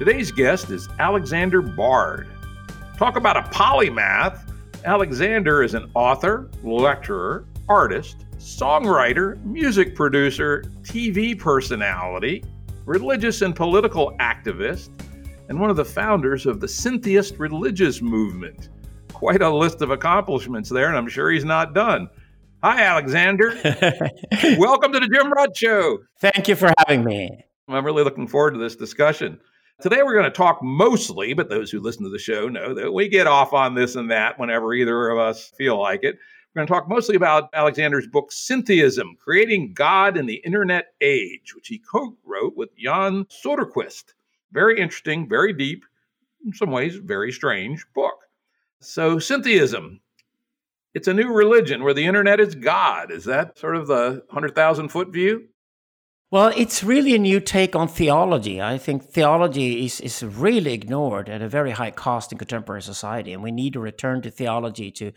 Today's guest is Alexander Bard. Talk about a polymath. Alexander is an author, lecturer, artist, songwriter, music producer, TV personality, religious and political activist, and one of the founders of the Syntheist religious movement. Quite a list of accomplishments there, and I'm sure he's not done. Hi, Alexander. Welcome to the Jim Rutt Show. Thank you for having me. I'm really looking forward to this discussion. Today, we're going to talk mostly, but those who listen to the show know that we get off on this and that whenever either of us feel like it. We're going to talk mostly about Alexander's book, Syntheism Creating God in the Internet Age, which he co wrote with Jan Söderqvist. Very interesting, very deep, in some ways, very strange book. So, Syntheism, it's a new religion where the internet is God. Is that sort of the 100,000 foot view? Well, it's really a new take on theology. I think theology is, is really ignored at a very high cost in contemporary society, and we need to return to theology to,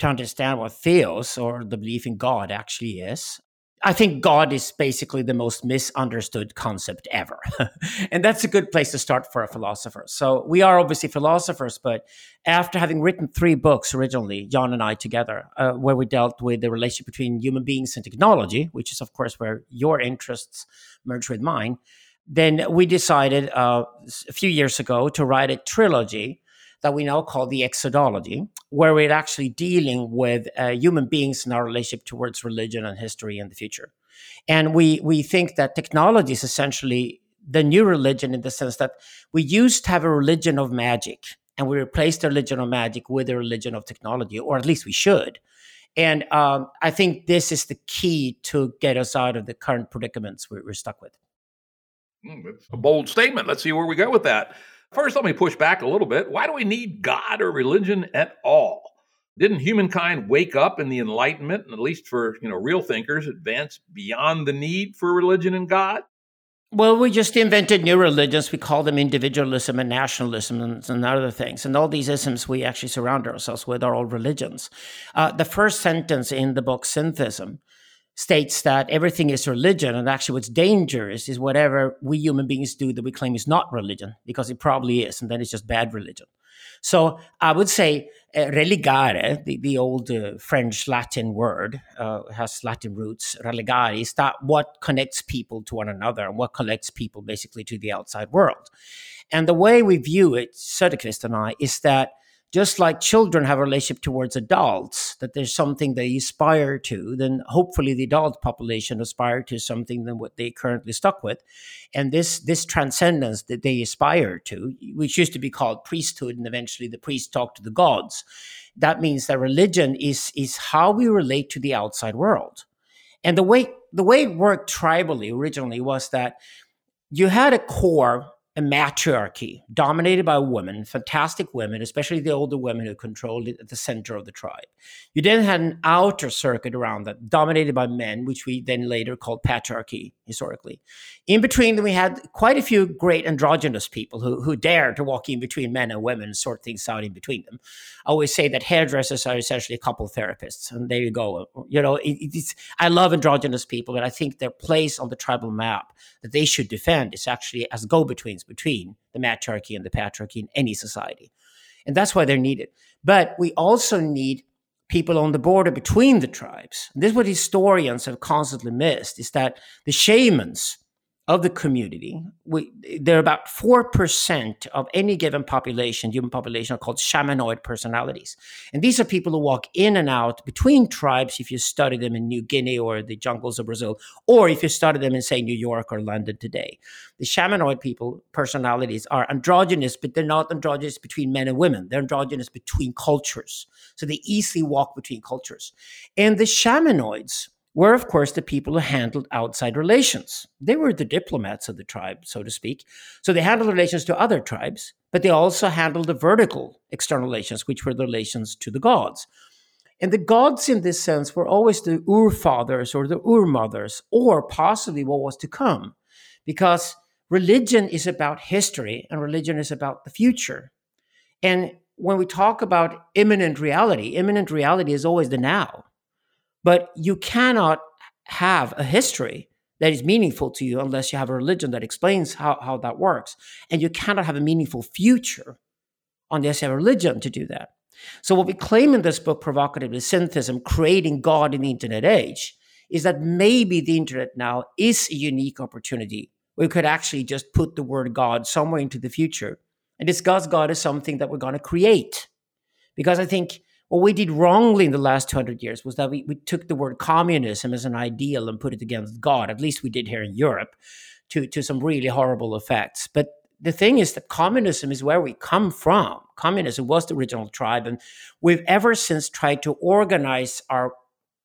to understand what theos, or the belief in God, actually is. I think God is basically the most misunderstood concept ever. and that's a good place to start for a philosopher. So we are obviously philosophers, but after having written three books originally, Jan and I together, uh, where we dealt with the relationship between human beings and technology, which is, of course, where your interests merge with mine, then we decided uh, a few years ago to write a trilogy that we now call the exodology, where we're actually dealing with uh, human beings and our relationship towards religion and history in the future. And we we think that technology is essentially the new religion in the sense that we used to have a religion of magic and we replaced the religion of magic with a religion of technology, or at least we should. And um, I think this is the key to get us out of the current predicaments we're, stuck with. Mm, a bold statement. Let's see where we go with that. First, let me push back a little bit. Why do we need God or religion at all? Didn't humankind wake up in the Enlightenment, and at least for you know real thinkers, advance beyond the need for religion and God? Well, we just invented new religions. We call them individualism and nationalism and, and other things. And all these isms we actually surround ourselves with are all religions. Uh, the first sentence in the book, Syntheism, states that everything is religion and actually what's dangerous is whatever we human beings do that we claim is not religion because it probably is and then it's just bad religion. So i would say uh, religare the, the old uh, french latin word uh, has latin roots. Religare is that what connects people to one another and what connects people basically to the outside world. And the way we view it söderqvist and i is that just like children have a relationship towards adults, that there's something they aspire to, then hopefully the adult population aspire to something than what they currently stuck with. And this this transcendence that they aspire to, which used to be called priesthood, and eventually the priests talk to the gods, that means that religion is is how we relate to the outside world. And the way the way it worked tribally originally was that you had a core a matriarchy dominated by women, fantastic women, especially the older women who controlled it at the center of the tribe. You then had an outer circuit around that, dominated by men, which we then later called patriarchy historically. In between we had quite a few great androgynous people who, who dared to walk in between men and women and sort things out in between them. I always say that hairdressers are essentially couple therapists, and there you go. You know, it, it's, I love androgynous people, but I think their place on the tribal map that they should defend is actually as go-betweens between the matriarchy and the patriarchy in any society. And that's why they're needed. But we also need people on the border between the tribes. And this is what historians have constantly missed is that the shamans of the community, we, they're about 4% of any given population, human population, are called shamanoid personalities. And these are people who walk in and out between tribes if you study them in New Guinea or the jungles of Brazil, or if you study them in, say, New York or London today. The shamanoid people, personalities, are androgynous, but they're not androgynous between men and women. They're androgynous between cultures. So they easily walk between cultures. And the shamanoids, were, of course, the people who handled outside relations. They were the diplomats of the tribe, so to speak. So they handled relations to other tribes, but they also handled the vertical external relations, which were the relations to the gods. And the gods, in this sense, were always the Ur fathers or the Ur mothers, or possibly what was to come, because religion is about history and religion is about the future. And when we talk about immanent reality, immanent reality is always the now. But you cannot have a history that is meaningful to you unless you have a religion that explains how, how that works. And you cannot have a meaningful future unless you have a religion to do that. So, what we claim in this book, Provocatively Syntheism, Creating God in the Internet Age, is that maybe the Internet now is a unique opportunity. We could actually just put the word God somewhere into the future and discuss God as something that we're going to create. Because I think what we did wrongly in the last 200 years was that we, we took the word communism as an ideal and put it against God. At least we did here in Europe to, to some really horrible effects. But the thing is that communism is where we come from. Communism was the original tribe, and we've ever since tried to organize our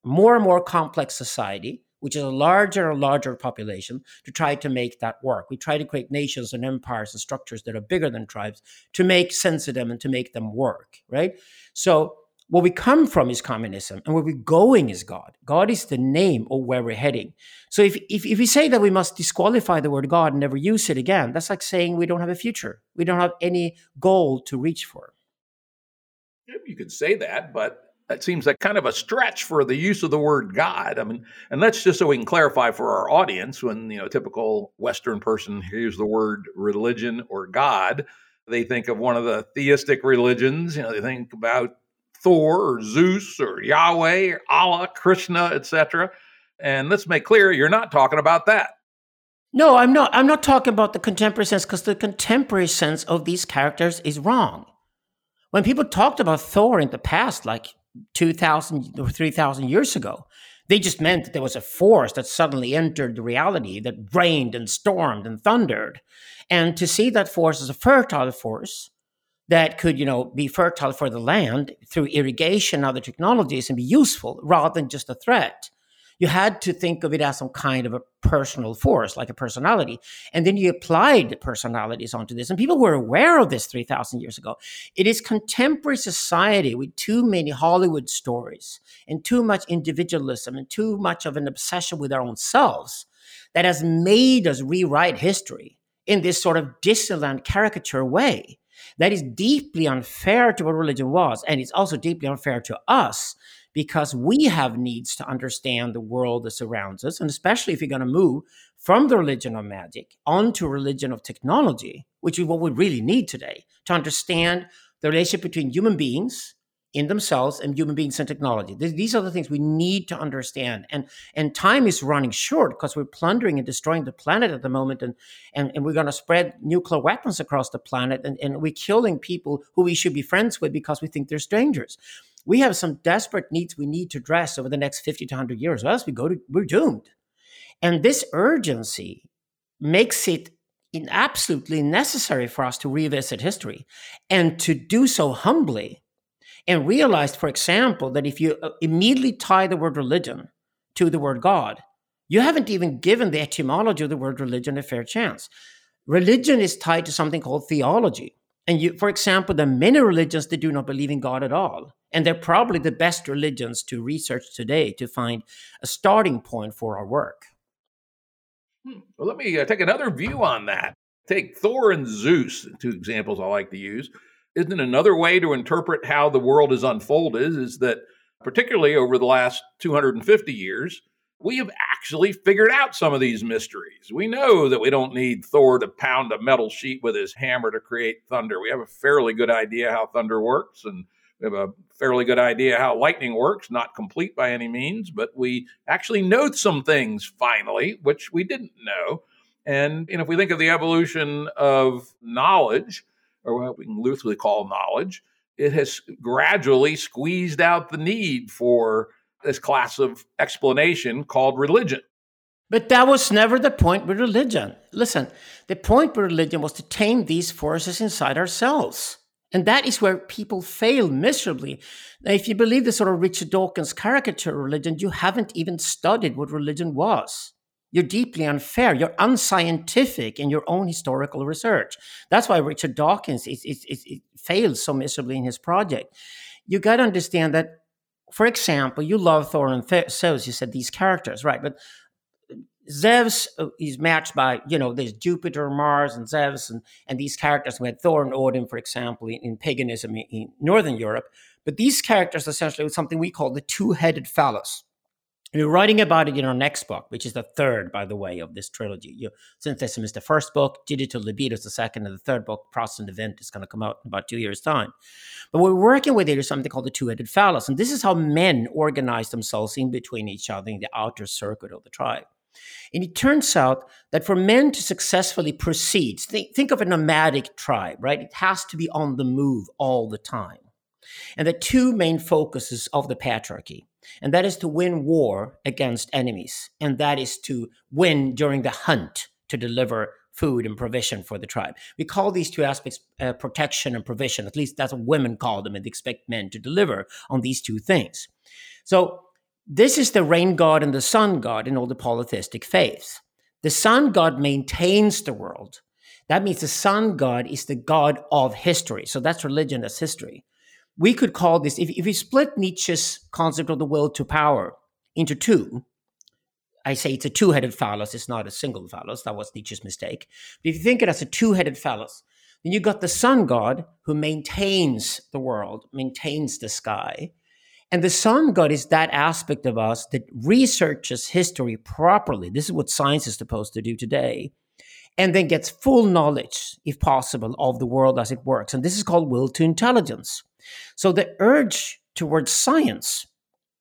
more and more complex society, which is a larger and larger population, to try to make that work. We try to create nations and empires and structures that are bigger than tribes to make sense of them and to make them work, right? So where we come from is communism and where we're going is God. God is the name of where we're heading. So if, if, if we say that we must disqualify the word God and never use it again, that's like saying we don't have a future. We don't have any goal to reach for. You could say that, but that seems like kind of a stretch for the use of the word God. I mean, and that's just so we can clarify for our audience when, you know, a typical Western person hears the word religion or God, they think of one of the theistic religions. You know, they think about Thor or Zeus or Yahweh or Allah, Krishna, etc. And let's make clear, you're not talking about that. No, I'm not. I'm not talking about the contemporary sense because the contemporary sense of these characters is wrong. When people talked about Thor in the past, like 2,000 or 3,000 years ago, they just meant that there was a force that suddenly entered the reality that rained and stormed and thundered. And to see that force as a fertile force that could, you know, be fertile for the land through irrigation, other technologies, and be useful rather than just a threat. You had to think of it as some kind of a personal force, like a personality. And then you applied personalities onto this. And people were aware of this 3,000 years ago. It is contemporary society with too many Hollywood stories and too much individualism and too much of an obsession with our own selves that has made us rewrite history in this sort of Disneyland caricature way that is deeply unfair to what religion was. And it's also deeply unfair to us because we have needs to understand the world that surrounds us. And especially if you're going to move from the religion of magic onto religion of technology, which is what we really need today to understand the relationship between human beings in themselves and human beings and technology. These are the things we need to understand. And and time is running short because we're plundering and destroying the planet at the moment and and, and we're gonna spread nuclear weapons across the planet and, and we're killing people who we should be friends with because we think they're strangers. We have some desperate needs we need to address over the next 50 to 100 years, or else we go to we're doomed. And this urgency makes it absolutely necessary for us to revisit history and to do so humbly and realized, for example, that if you uh, immediately tie the word religion to the word God, you haven't even given the etymology of the word religion a fair chance. Religion is tied to something called theology. And you, for example, there are many religions that do not believe in God at all. And they're probably the best religions to research today to find a starting point for our work. Hmm. Well, let me uh, take another view on that. Take Thor and Zeus, two examples I like to use isn't another way to interpret how the world has unfolded is that particularly over the last 250 years we have actually figured out some of these mysteries. We know that we don't need Thor to pound a metal sheet with his hammer to create thunder. We have a fairly good idea how thunder works, and we have a fairly good idea how lightning works, not complete by any means, but we actually know some things finally, which we didn't know. And, and if we think of the evolution of knowledge, or what we can loosely call knowledge, it has gradually squeezed out the need for this class of explanation called religion. But that was never the point with religion. Listen, the point with religion was to tame these forces inside ourselves And that is where people fail miserably. Now, if you believe the sort of Richard Dawkins caricature of religion, you haven't even studied what religion was. You're deeply unfair. You're unscientific in your own historical research. That's why Richard Dawkins is, is, is, fails so miserably in his project. You got to understand that, for example, you love Thor and Zeus. You said these characters, right? But Zeus uh, is matched by, you know, there's Jupiter, Mars, and Zeus, and, and these characters. We had Thor and Odin, for example, in, in paganism in, in, Northern Europe. But these characters essentially were something we call the two headed phallus. We're writing about it in our next book, which is the third, by the way, of this trilogy. You, Syntheism is the first book, Digital Libido is the second, and the third book, Process and Event, is going to come out in about two years' time. But we're working with here is something called the two headed phallus. And this is how men organize themselves in between each other in the outer circuit of the tribe. And it turns out that for men to successfully proceed, think, think of a nomadic tribe, right? It has to be on the move all the time. And the two main focuses of the patriarchy, and that is to win war against enemies, and that is to win during the hunt to deliver food and provision for the tribe. We call these two aspects uh, protection and provision. At least that's what women call them, and expect men to deliver on these two things. So this is the rain god and the sun god in all the polytheistic faiths. The sun god maintains the world. That means the sun god is the god of history. So that's religion as history. We could call this, if, if we split Nietzsche's concept of the will to power into two, I say it's a two headed phallus, it's not a single phallus. That was Nietzsche's mistake. But if you think it as a two headed phallus, then you've got the sun god who maintains the world, maintains the sky. And the sun god is that aspect of us that researches history properly. This is what science is supposed to do today. And then gets full knowledge, if possible, of the world as it works. And this is called will to intelligence. So the urge towards science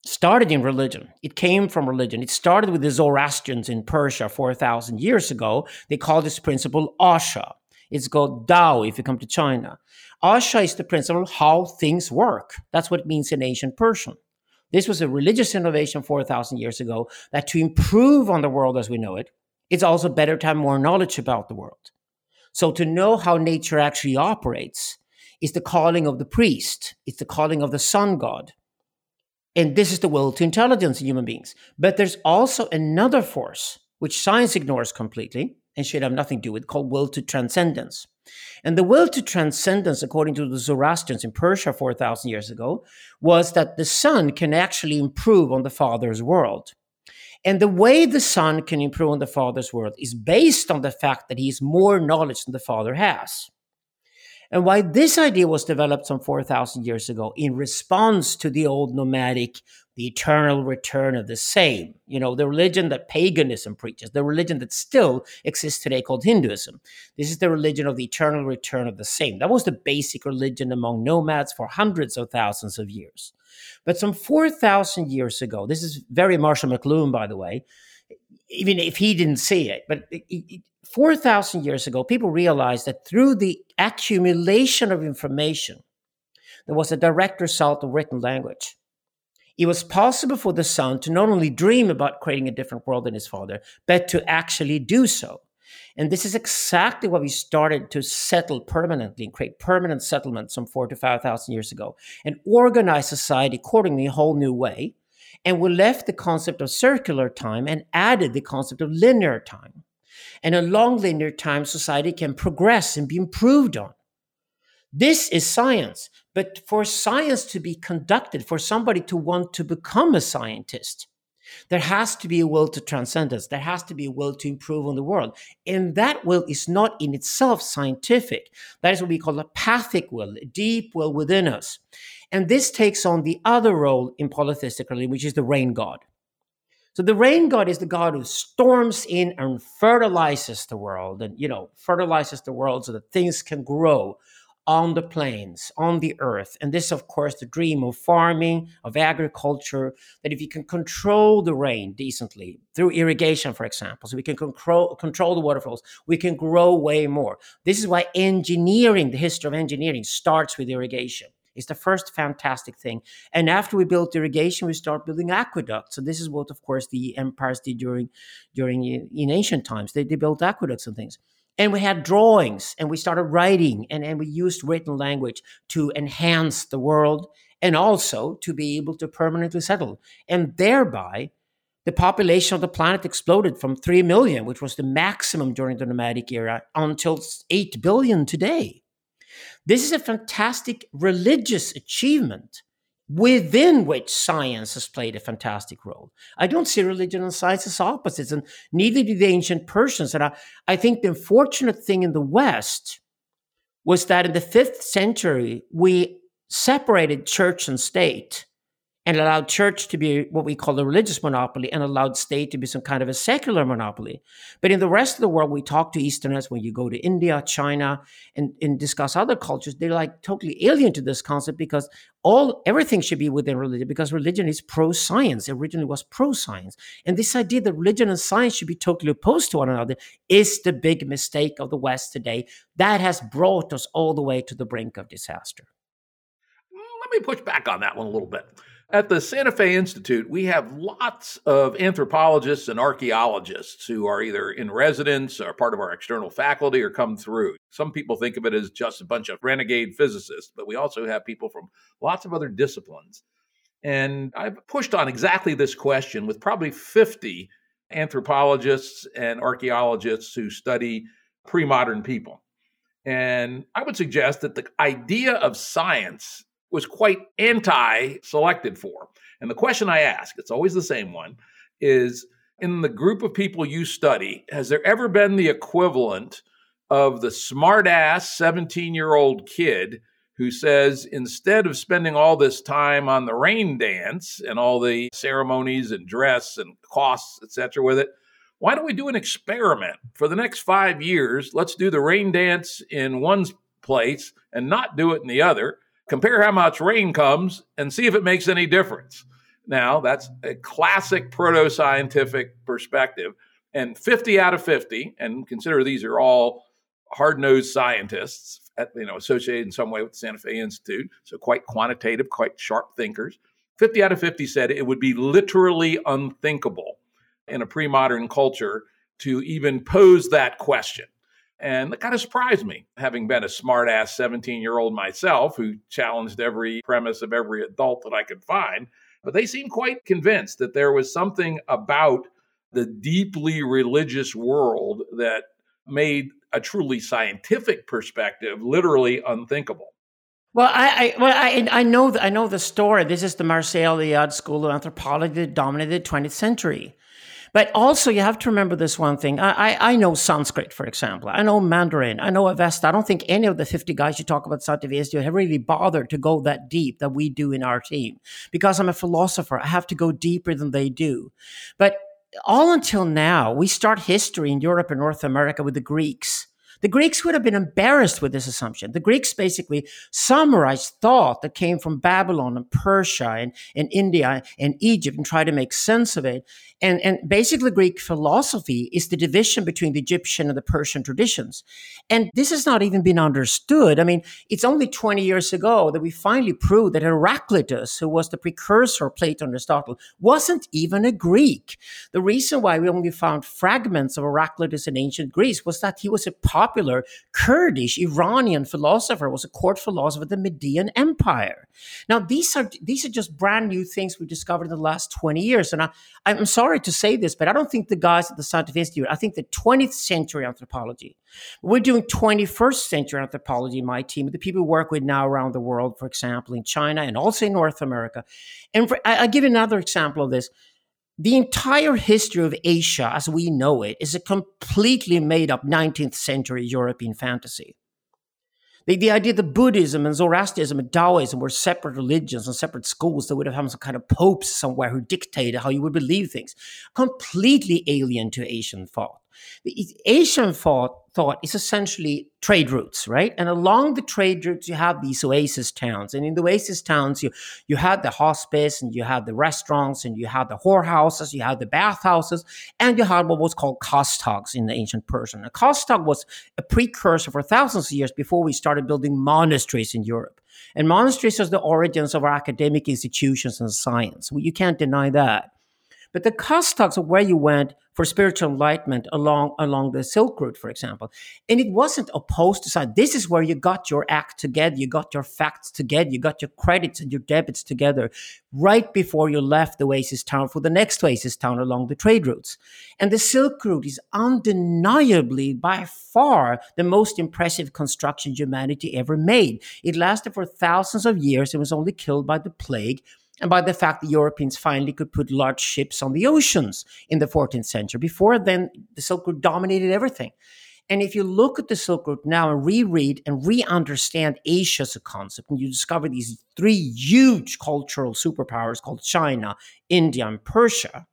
started in religion. It came from religion. It started with the Zoroastrians in Persia 4,000 years ago. They called this principle Asha. It's called Dao if you come to China. Asha is the principle how things work. That's what it means in ancient Persian. This was a religious innovation 4,000 years ago that to improve on the world as we know it, it's also better to have more knowledge about the world. So to know how nature actually operates is the calling of the priest, it's the calling of the sun god. And this is the will to intelligence in human beings. But there's also another force which science ignores completely and should have nothing to do with called will to transcendence. And the will to transcendence, according to the Zoroastrians in Persia 4,000 years ago, was that the son can actually improve on the father's world. And the way the son can improve on the father's world is based on the fact that he has more knowledge than the father has. And why this idea was developed some 4,000 years ago in response to the old nomadic the eternal return of the same. You know, the religion that paganism preaches, the religion that still exists today called Hinduism. This is the religion of the eternal return of the same. That was the basic religion among nomads for hundreds of thousands of years. But some 4,000 years ago, this is very Marshall McLuhan, by the way, even if he didn't see it, but 4,000 years ago, people realized that through the accumulation of information, there was a direct result of written language it was possible for the son to not only dream about creating a different world than his father, but to actually do so. And this is exactly what we started to settle permanently and create permanent settlements some four to 5,000 years ago and organize society accordingly a whole new way. And we left the concept of circular time and added the concept of linear time. And along linear time, society can progress and be improved on. This is science. But for science to be conducted, for somebody to want to become a scientist, there has to be a will to transcendence. There has to be a will to improve on the world. And that will is not in itself scientific. That is what we call a pathic will, a deep will within us. And this takes on the other role in polytheistic religion, which is the rain god. So the rain god is the god who storms in and fertilizes the world and, you know, fertilizes the world so that things can grow on the plains, on the earth. And this, of course, the dream of farming, of agriculture, that if you can control the rain decently through irrigation, for example, so we can control, control the waterfalls, we can grow way more. This is why engineering, the history of engineering, starts with irrigation. It's the first fantastic thing. And after we built irrigation, we start building aqueducts. So this is what, of course, the empires did during during uh, in ancient times. They, they built aqueducts and things. And we had drawings and we started writing and, and we used written language to enhance the world and also to be able to permanently settle. And thereby, the population of the planet exploded from 3 million, which was the maximum during the nomadic era, until 8 billion today. This is a fantastic religious achievement within which science has played a fantastic role. I don't see religion and science as opposites, and neither did the ancient Persians. And I, I think the unfortunate thing in the West was that in the fifth century, we separated church and state and allowed church to be what we call a religious monopoly and allowed state to be some kind of a secular monopoly. But in the rest of the world, we talk to Easterners when you go to India, China, and, and discuss other cultures, they're like totally alien to this concept because all everything should be within religion because religion is pro-science. It Originally was pro-science. And this idea that religion and science should be totally opposed to one another is the big mistake of the West today. That has brought us all the way to the brink of disaster. Mm, let me push back on that one a little bit. At the Santa Fe Institute, we have lots of anthropologists and archaeologists who are either in residence or part of our external faculty or come through. Some people think of it as just a bunch of renegade physicists, but we also have people from lots of other disciplines. And I've pushed on exactly this question with probably 50 anthropologists and archaeologists who study pre modern people. And I would suggest that the idea of science was quite anti selected for. And the question I ask, it's always the same one, is in the group of people you study, has there ever been the equivalent of the smartass 17 year old kid who says, instead of spending all this time on the rain dance and all the ceremonies and dress and costs, etc., with it, why don't we do an experiment for the next five years? Let's do the rain dance in one place and not do it in the other compare how much rain comes and see if it makes any difference. Now, that's a classic proto scientific perspective. And 50 out of 50, and consider these are all hard nosed scientists, at, you know, associated in some way with the Santa Fe Institute, so quite quantitative, quite sharp thinkers. 50 out of 50 said it would be literally unthinkable in a pre modern culture to even pose that question. And that kind of surprised me, having been a smartass 17 year old myself who challenged every premise of every adult that I could find. But they seemed quite convinced that there was something about the deeply religious world that made a truly scientific perspective literally unthinkable. Well, I, I well I, I know the, I know the story. This is the Mircea Eliade School of Anthropology that dominated the 20th century. But also, you have to remember this one thing. I, I, I, know Sanskrit, for example. I know Mandarin. I know Avesta. I don't think any of the 50 guys you talk about Satyavesta have really bothered to go that deep that we do in our team. Because I'm a philosopher, I have to go deeper than they do. But all until now, we start history in Europe and North America with the Greeks. The Greeks would have been embarrassed with this assumption. The Greeks basically summarized thought that came from Babylon and Persia and, and India and Egypt and tried to make sense of it. And, and basically, Greek philosophy is the division between the Egyptian and the Persian traditions. And this has not even been understood. I mean, it's only 20 years ago that we finally proved that Heraclitus, who was the precursor of Plato and Aristotle, wasn't even a Greek. The reason why we only found fragments of Heraclitus in ancient Greece was that he was a popular Kurdish Iranian philosopher, was a court philosopher of the Median Empire. Now, these are these are just brand new things we discovered in the last 20 years. And I, I'm sorry to say this, but I don't think the guys at the Scientific Institute, I think the 20th century anthropology. We're doing 21st century anthropology in my team, the people we work with now around the world, for example, in China and also in North America. And for, I, I'll give another example of this the entire history of Asia as we know it is a completely made up 19th century European fantasy. The, the idea that Buddhism and Zoroastrianism and Taoism were separate religions and separate schools that would have had some kind of popes somewhere who dictated how you would believe things, completely alien to Asian thought. Asian thought, thought is essentially trade routes, right? And along the trade routes, you have these oasis towns. And in the oasis towns, you, you had the hospice and you had the restaurants and you had the whorehouses, you had the bathhouses, and you had what was called kostogs in the ancient Persian. A kostog was a precursor for thousands of years before we started building monasteries in Europe. And monasteries are the origins of our academic institutions and science. Well, you can't deny that. But the kostogs are where you went for spiritual enlightenment along along the Silk Route, for example. And it wasn't opposed to science. This is where you got your act together, you got your facts together, you got your credits and your debits together right before you left the Oasis town for the next Oasis town along the trade routes. And the Silk Route is undeniably by far the most impressive construction humanity ever made. It lasted for thousands of years and was only killed by the plague and by the fact that Europeans finally could put large ships on the oceans in the 14th century. Before then, the Silk Route dominated everything. And if you look at the Silk Route now and reread and re understand Asia as a concept, and you discover these three huge cultural superpowers called China, India, and Persia,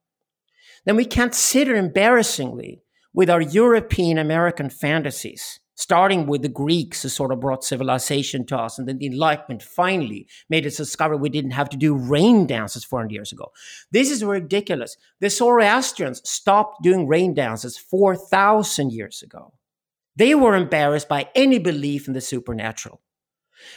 then we can't sit embarrassingly with our European American fantasies starting with the Greeks who sort of brought civilization to us, and then the Enlightenment finally made us discover we didn't have to do rain dances 400 years ago. This is ridiculous. The Zoroastrians stopped doing rain dances 4,000 years ago. They were embarrassed by any belief in the supernatural.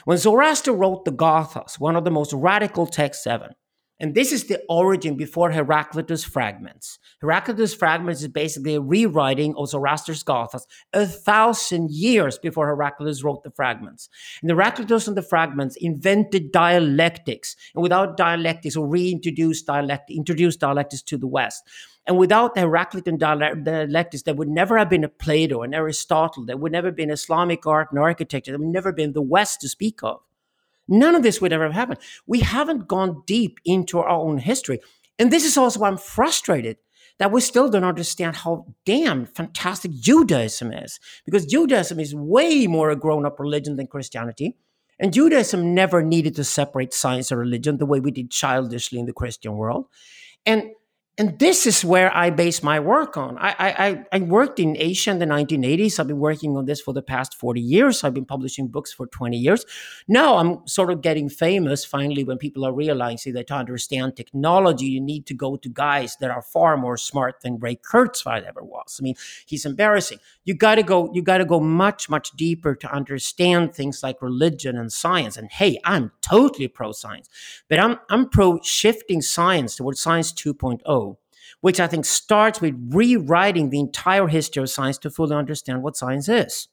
When Zoroaster wrote the Gathas, one of the most radical texts ever, and this is the origin before Heraclitus fragments. Heraclitus fragments is basically a rewriting of Zoroaster's Gathas a thousand years before Heraclitus wrote the fragments. And Heraclitus and the fragments invented dialectics. And without dialectics, or reintroduced dialect, introduced dialectics to the West. And without the Heraclitan dialectics, there would never have been a Plato an Aristotle. There would never have been Islamic art and architecture. There would never have been the West to speak of. None of this would ever have happened. We haven't gone deep into our own history. And this is also why I'm frustrated that we still don't understand how damn fantastic Judaism is. Because Judaism is way more a grown up religion than Christianity. And Judaism never needed to separate science and religion the way we did childishly in the Christian world. And and this is where I base my work on. I, I, I worked in Asia in the 1980s. I've been working on this for the past 40 years. I've been publishing books for 20 years. Now I'm sort of getting famous finally when people are realizing that to understand technology, you need to go to guys that are far more smart than Ray Kurzweil ever was. I mean, he's embarrassing. You gotta go, you gotta go much, much deeper to understand things like religion and science. And hey, I'm totally pro science, but I'm I'm pro shifting science towards science 2.0 which I think starts with rewriting the entire history of science to fully understand what science is.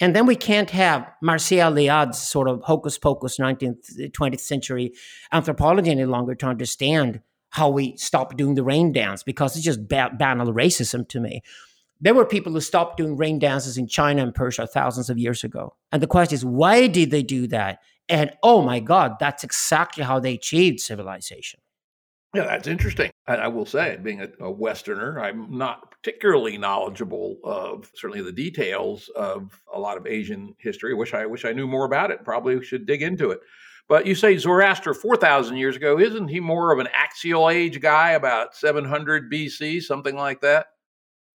And then we can't have Mircea Eliade's sort of hocus pocus 19th, 20th century anthropology any longer to understand how we stop doing the rain dance because it's just ba- banal racism to me. There were people who stopped doing rain dances in China and Persia thousands of years ago. And the question is, why did they do that? And oh my God, that's exactly how they achieved civilization. Yeah, that's interesting. I, I will say, being a, a, Westerner, I'm not particularly knowledgeable of certainly the details of a lot of Asian history. I wish I wish I knew more about it. Probably should dig into it. But you say Zoroaster 4,000 years ago, isn't he more of an axial age guy, about 700 BC, something like that?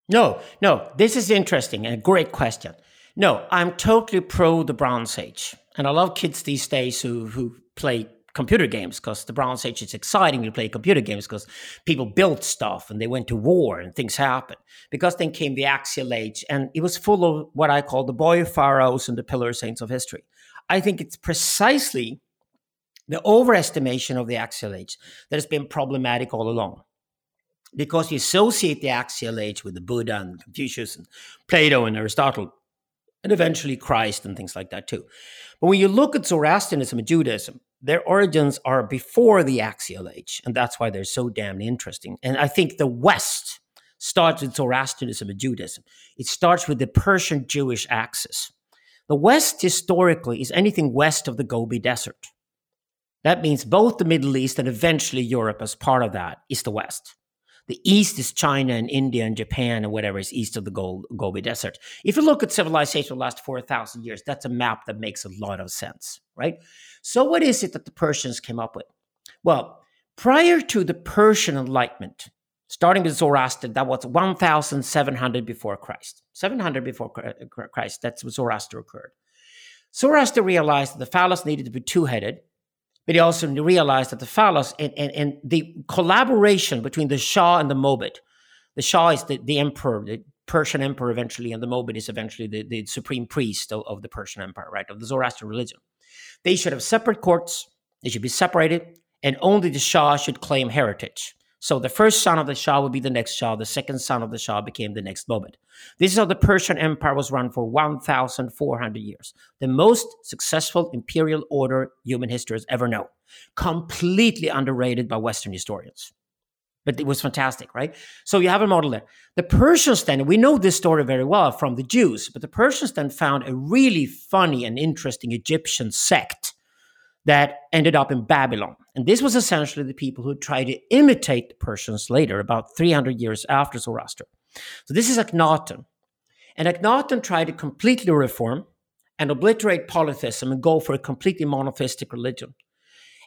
No, no. This is interesting and a great question. No, I'm totally pro the Bronze Age. And I love kids these days who, who play computer games because the Bronze Age is exciting to play computer games because people built stuff and they went to war and things happened. Because then came the Axial Age and it was full of what I call the boy pharaohs and the pillar saints of history. I think it's precisely the overestimation of the Axial Age that has been problematic all along. Because you associate the Axial Age with the Buddha and Confucius and Plato and Aristotle and eventually Christ and things like that too. But when you look at Zoroastrianism and Judaism, their origins are before the axial age, and that's why they're so damn interesting. And I think the West starts with Zoroastrianism and Judaism. It starts with the Persian Jewish axis. The West historically is anything west of the Gobi Desert. That means both the Middle East and eventually Europe, as part of that, is the West. The east is China and India and Japan and whatever is east of the Gobi Desert. If you look at civilization the last 4,000 years, that's a map that makes a lot of sense, right? So, what is it that the Persians came up with? Well, prior to the Persian Enlightenment, starting with Zoroaster, that was 1,700 before Christ. 700 before uh, Christ, that's when Zoroaster occurred. Zoroaster realized that the phallus needed to be two headed but he also realized that the phallus and, and, and the collaboration between the Shah and the Mobid, the Shah is the, the emperor, the Persian emperor eventually, and the Mobid is eventually the, the supreme priest of, of the Persian empire, right, of the Zoroastrian religion. They should have separate courts, they should be separated, and only the Shah should claim heritage. So the first son of the Shah would be the next Shah. The second son of the Shah became the next Mobid. This is how the Persian Empire was run for 1,400 years. The most successful imperial order human history has ever known. Completely underrated by Western historians. But it was fantastic, right? So you have a model there. The Persians then, we know this story very well from the Jews, but the Persians then found a really funny and interesting Egyptian sect that ended up in Babylon. And this was essentially the people who tried to imitate the Persians later, about 300 years after Zoroaster. So this is Akhenaten. And Akhenaten tried to completely reform and obliterate polytheism and go for a completely monotheistic religion.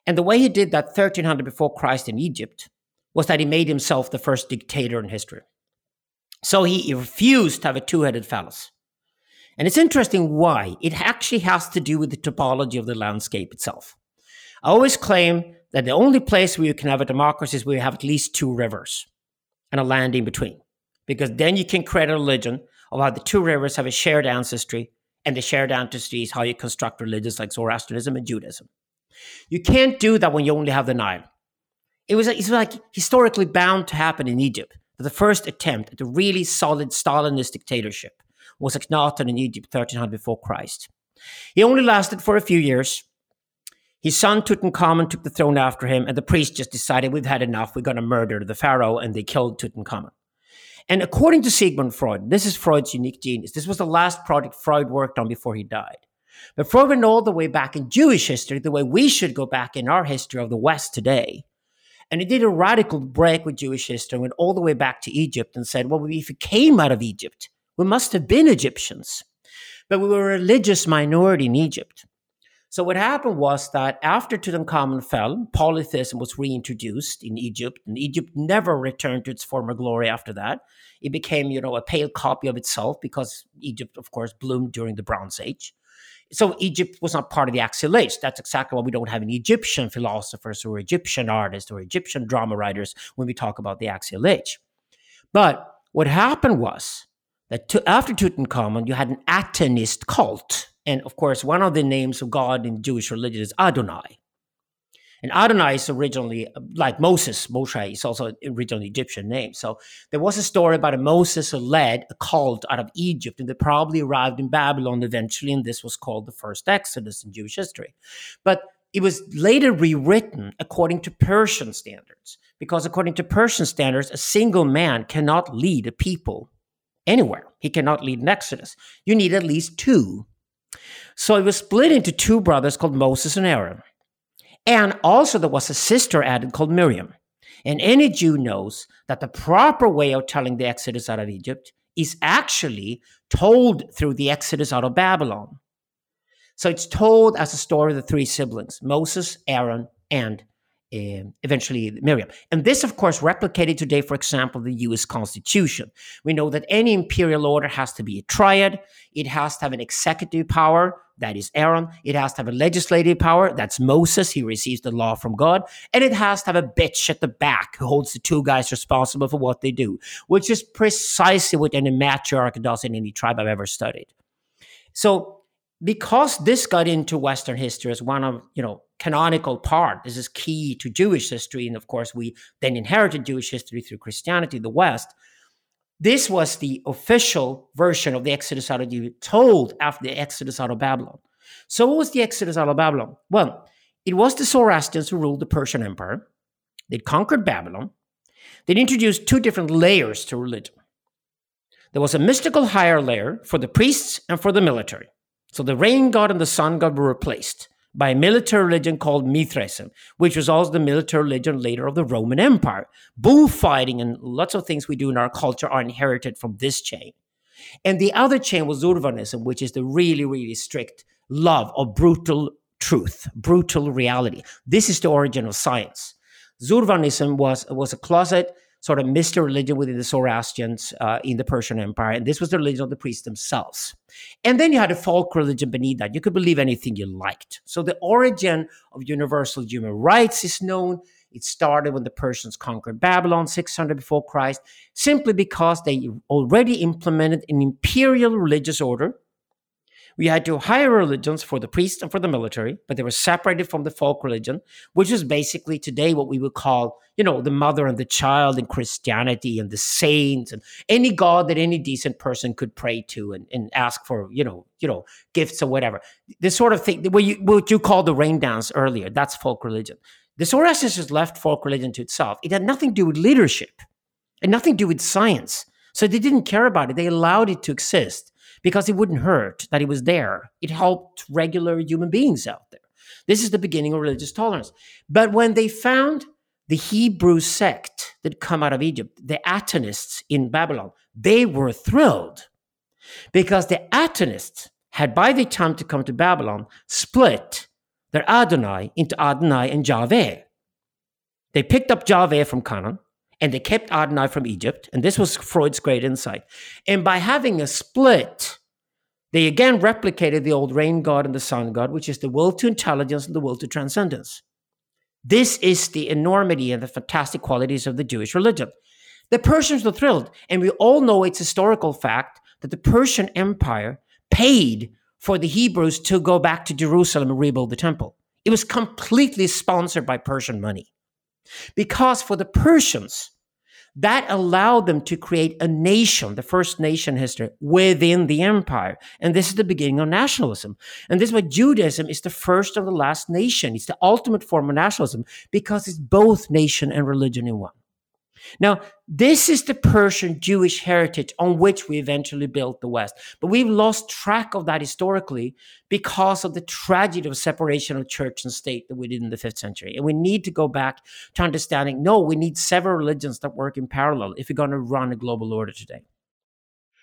And the way he did that 1300 before Christ in Egypt was that he made himself the first dictator in history. So he refused to have a two headed phallus. And it's interesting why. It actually has to do with the topology of the landscape itself. I always claim that the only place where you can have a democracy is where you have at least two rivers and a land in between. Because then you can create a religion of how the two rivers have a shared ancestry, and the shared ancestry is how you construct religions like Zoroastrianism and Judaism. You can't do that when you only have the Nile. It was, it was like historically bound to happen in Egypt. The first attempt at a really solid Stalinist dictatorship was Akhenaten in Egypt, 1300 before Christ. He only lasted for a few years. His son Tutankhamun took the throne after him, and the priests just decided we've had enough. We're going to murder the pharaoh, and they killed Tutankhamun. And according to Sigmund Freud, this is Freud's unique genius. This was the last project Freud worked on before he died. But Freud went all the way back in Jewish history, the way we should go back in our history of the West today. And he did a radical break with Jewish history, and went all the way back to Egypt and said, well, if we came out of Egypt, we must have been Egyptians, but we were a religious minority in Egypt. So what happened was that after Tutankhamun fell, polytheism was reintroduced in Egypt, and Egypt never returned to its former glory after that. It became, you know, a pale copy of itself because Egypt, of course, bloomed during the Bronze Age. So Egypt was not part of the Axial Age. That's exactly why we don't have any Egyptian philosophers or Egyptian artists or Egyptian drama writers when we talk about the Axial Age. But what happened was that to, after Tutankhamun, you had an Atenist cult. And of course, one of the names of God in Jewish religion is Adonai. And Adonai is originally, like Moses, Moshe is also originally Egyptian name. So there was a story about a Moses who led a cult out of Egypt, and they probably arrived in Babylon eventually, and this was called the first Exodus in Jewish history. But it was later rewritten according to Persian standards, because according to Persian standards, a single man cannot lead a people anywhere. He cannot lead an exodus. You need at least two. So it was split into two brothers called Moses and Aaron. And also there was a sister added called Miriam. And any Jew knows that the proper way of telling the exodus out of Egypt is actually told through the exodus out of Babylon. So it's told as a story of the three siblings Moses, Aaron, and uh, eventually Miriam. And this, of course, replicated today, for example, the US Constitution. We know that any imperial order has to be a triad, it has to have an executive power, that is Aaron, it has to have a legislative power, that's Moses, he receives the law from God, and it has to have a bitch at the back who holds the two guys responsible for what they do, which is precisely what any matriarch does in any tribe I've ever studied. So, because this got into Western history as one of, you know, canonical part. This is key to Jewish history. And of course, we then inherited Jewish history through Christianity, the West. This was the official version of the Exodus out of Egypt, told after the Exodus out of Babylon. So, what was the Exodus out of Babylon? Well, it was the Zoroastrians who ruled the Persian Empire. They'd conquered Babylon. They'd introduced two different layers to religion. There was a mystical higher layer for the priests and for the military. So the rain god and the sun god were replaced by a military religion called Mithraism, which was also the military religion later of the Roman Empire. Bullfighting and lots of things we do in our culture are inherited from this chain. And the other chain was Zurvanism, which is the really, really strict love of brutal truth, brutal reality. This is the origin of science. Zurvanism was, was a closet sort of mystery religion within the Zoroastrians uh, in the Persian Empire. And this was the religion of the priests themselves. And then you had a folk religion beneath that. You could believe anything you liked. So the origin of universal human rights is known. It started when the Persians conquered Babylon 600 before Christ, simply because they already implemented an imperial religious order We had two higher religions for the priests and for the military, but they were separated from the folk religion, which is basically today what we would call, you know, the mother and the child in Christianity and the saints and any god that any decent person could pray to and, and ask for, you know, you know, gifts or whatever. This sort of thing, what you, what you called the rain dance earlier, that's folk religion. The Zoroastrians just left folk religion to itself. It had nothing to do with leadership and nothing to do with science. So they didn't care about it. They allowed it to exist because it wouldn't hurt that it was there. It helped regular human beings out there. This is the beginning of religious tolerance. But when they found the Hebrew sect that come out of Egypt, the Atenists in Babylon, they were thrilled because the Atenists had by the time to come to Babylon split their Adonai into Adonai and Javeh. They picked up Javeh from Canaan and they kept Adonai from Egypt. And this was Freud's great insight. And by having a split, they again replicated the old rain god and the sun god, which is the will to intelligence and the will to transcendence. This is the enormity and the fantastic qualities of the Jewish religion. The Persians were thrilled, and we all know it's historical fact that the Persian Empire paid for the Hebrews to go back to Jerusalem and rebuild the temple. It was completely sponsored by Persian money. Because for the Persians, that allowed them to create a nation, the first nation history, within the empire. And this is the beginning of nationalism. And this is why Judaism is the first of the last nation. It's the ultimate form of nationalism because it's both nation and religion in one. Now, this is the Persian Jewish heritage on which we eventually built the West. But we've lost track of that historically because of the tragedy of separation of church and state that we did in the fifth century. And we need to go back to understanding no, we need several religions that work in parallel if we're going to run a global order today.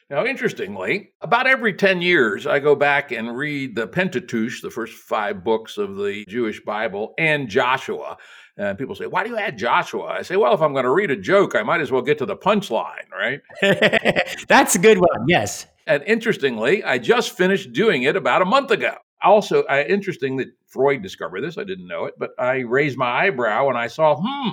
Now, interestingly, about every 10 years, I go back and read the Pentateuch, the first five books of the Jewish Bible, and Joshua. And people say, Why do you add Joshua? I say, Well, if I'm going to read a joke, I might as well get to the punchline, right? That's a good one. Yes. And interestingly, I just finished doing it about a month ago. Also, uh, interesting that Freud discovered this. I didn't know it, but I raised my eyebrow when I saw, hmm,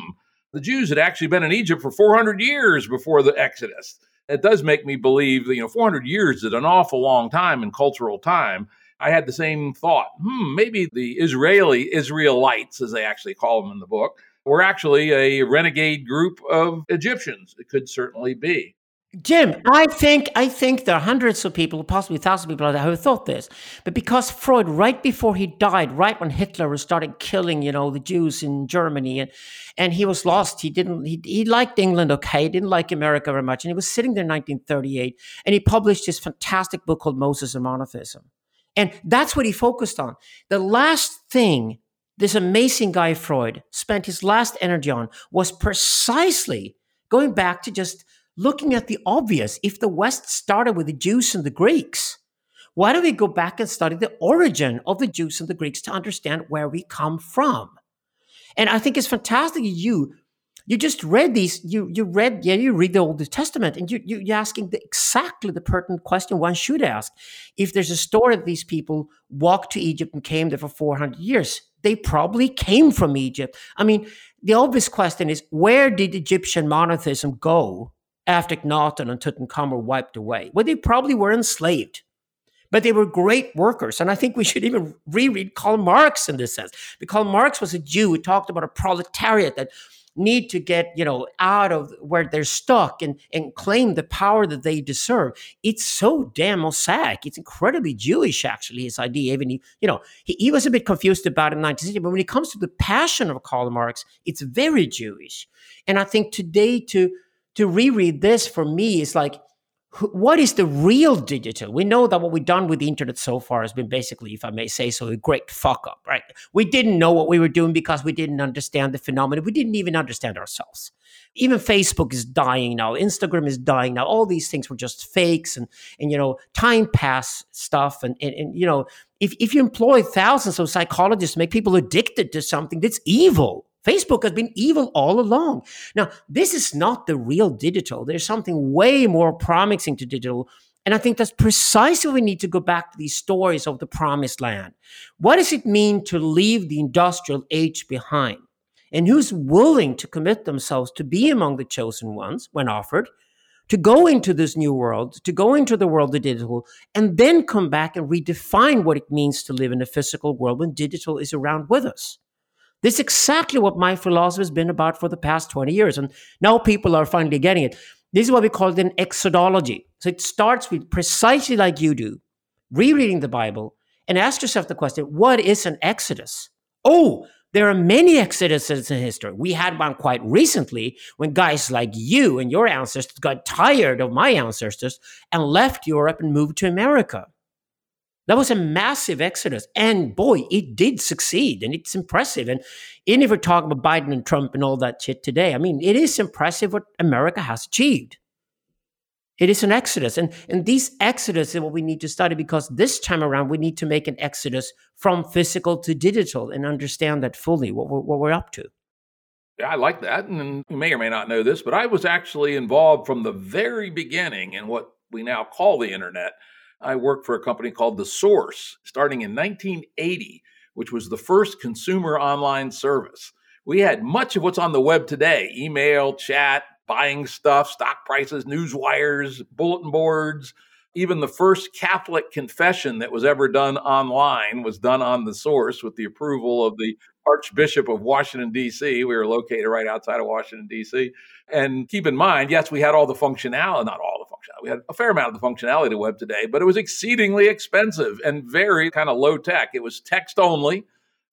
the Jews had actually been in Egypt for 400 years before the Exodus. It does make me believe that, you know, 400 years is an awful long time in cultural time. I had the same thought. Hmm, maybe the Israeli Israelites, as they actually call them in the book, were actually a renegade group of Egyptians. It could certainly be. Jim, I think I think there are hundreds of people, possibly thousands of people out there who thought this. But because Freud, right before he died, right when Hitler started killing, you know, the Jews in Germany, and and he was lost. He didn't. He, he liked England, okay. He didn't like America very much, and he was sitting there in 1938, and he published this fantastic book called Moses and Monotheism. And that's what he focused on. The last thing this amazing guy, Freud, spent his last energy on was precisely going back to just looking at the obvious. If the West started with the Jews and the Greeks, why don't we go back and study the origin of the Jews and the Greeks to understand where we come from? And I think it's fantastic you you just read these you you read yeah you read the old testament and you, you you're asking the, exactly the pertinent question one should ask if there's a story that these people walked to egypt and came there for 400 years they probably came from egypt i mean the obvious question is where did egyptian monotheism go after Akhenaten and Tutankhamun were wiped away well they probably were enslaved but they were great workers. And I think we should even reread Karl Marx in this sense. Because Karl Marx was a Jew who talked about a proletariat that need to get you know out of where they're stuck and and claim the power that they deserve. It's so damn mosaic. It's incredibly jewish actually his idea even he, you know he, he was a bit confused about it in 1960 but when it comes to the passion of karl marx it's very jewish. And i think today to to reread this for me is like what is the real digital? We know that what we've done with the internet so far has been basically, if I may say so, a great fuck up, right? We didn't know what we were doing because we didn't understand the phenomenon. We didn't even understand ourselves. Even Facebook is dying now. Instagram is dying now. All these things were just fakes and, and you know, time pass stuff. And, and, and you know, if, if you employ thousands of psychologists to make people addicted to something, that's evil Facebook has been evil all along. Now, this is not the real digital. There's something way more promising to digital. And I think that's precisely we need to go back to these stories of the promised land. What does it mean to leave the industrial age behind? And who's willing to commit themselves to be among the chosen ones when offered, to go into this new world, to go into the world of digital, and then come back and redefine what it means to live in a physical world when digital is around with us. This is exactly what my philosophy has been about for the past 20 years. And now people are finally getting it. This is what we call an exodology. So it starts with precisely like you do, rereading the Bible and ask yourself the question what is an exodus? Oh, there are many exoduses in history. We had one quite recently when guys like you and your ancestors got tired of my ancestors and left Europe and moved to America. That was a massive exodus. And boy, it did succeed and it's impressive. And even if we're talking about Biden and Trump and all that shit today, I mean, it is impressive what America has achieved. It is an exodus. And, and these exodus is what we need to study because this time around, we need to make an exodus from physical to digital and understand that fully, what we're, what we're up to. Yeah, I like that. And you may or may not know this, but I was actually involved from the very beginning in what we now call the internet. I worked for a company called The Source starting in 1980, which was the first consumer online service. We had much of what's on the web today email, chat, buying stuff, stock prices, news wires, bulletin boards. Even the first Catholic confession that was ever done online was done on the source with the approval of the Archbishop of Washington, D.C. We were located right outside of Washington, D.C. And keep in mind, yes, we had all the functionality, not all functionality, we had a fair amount of the functionality of web today, but it was exceedingly expensive and very kind of low tech. It was text only,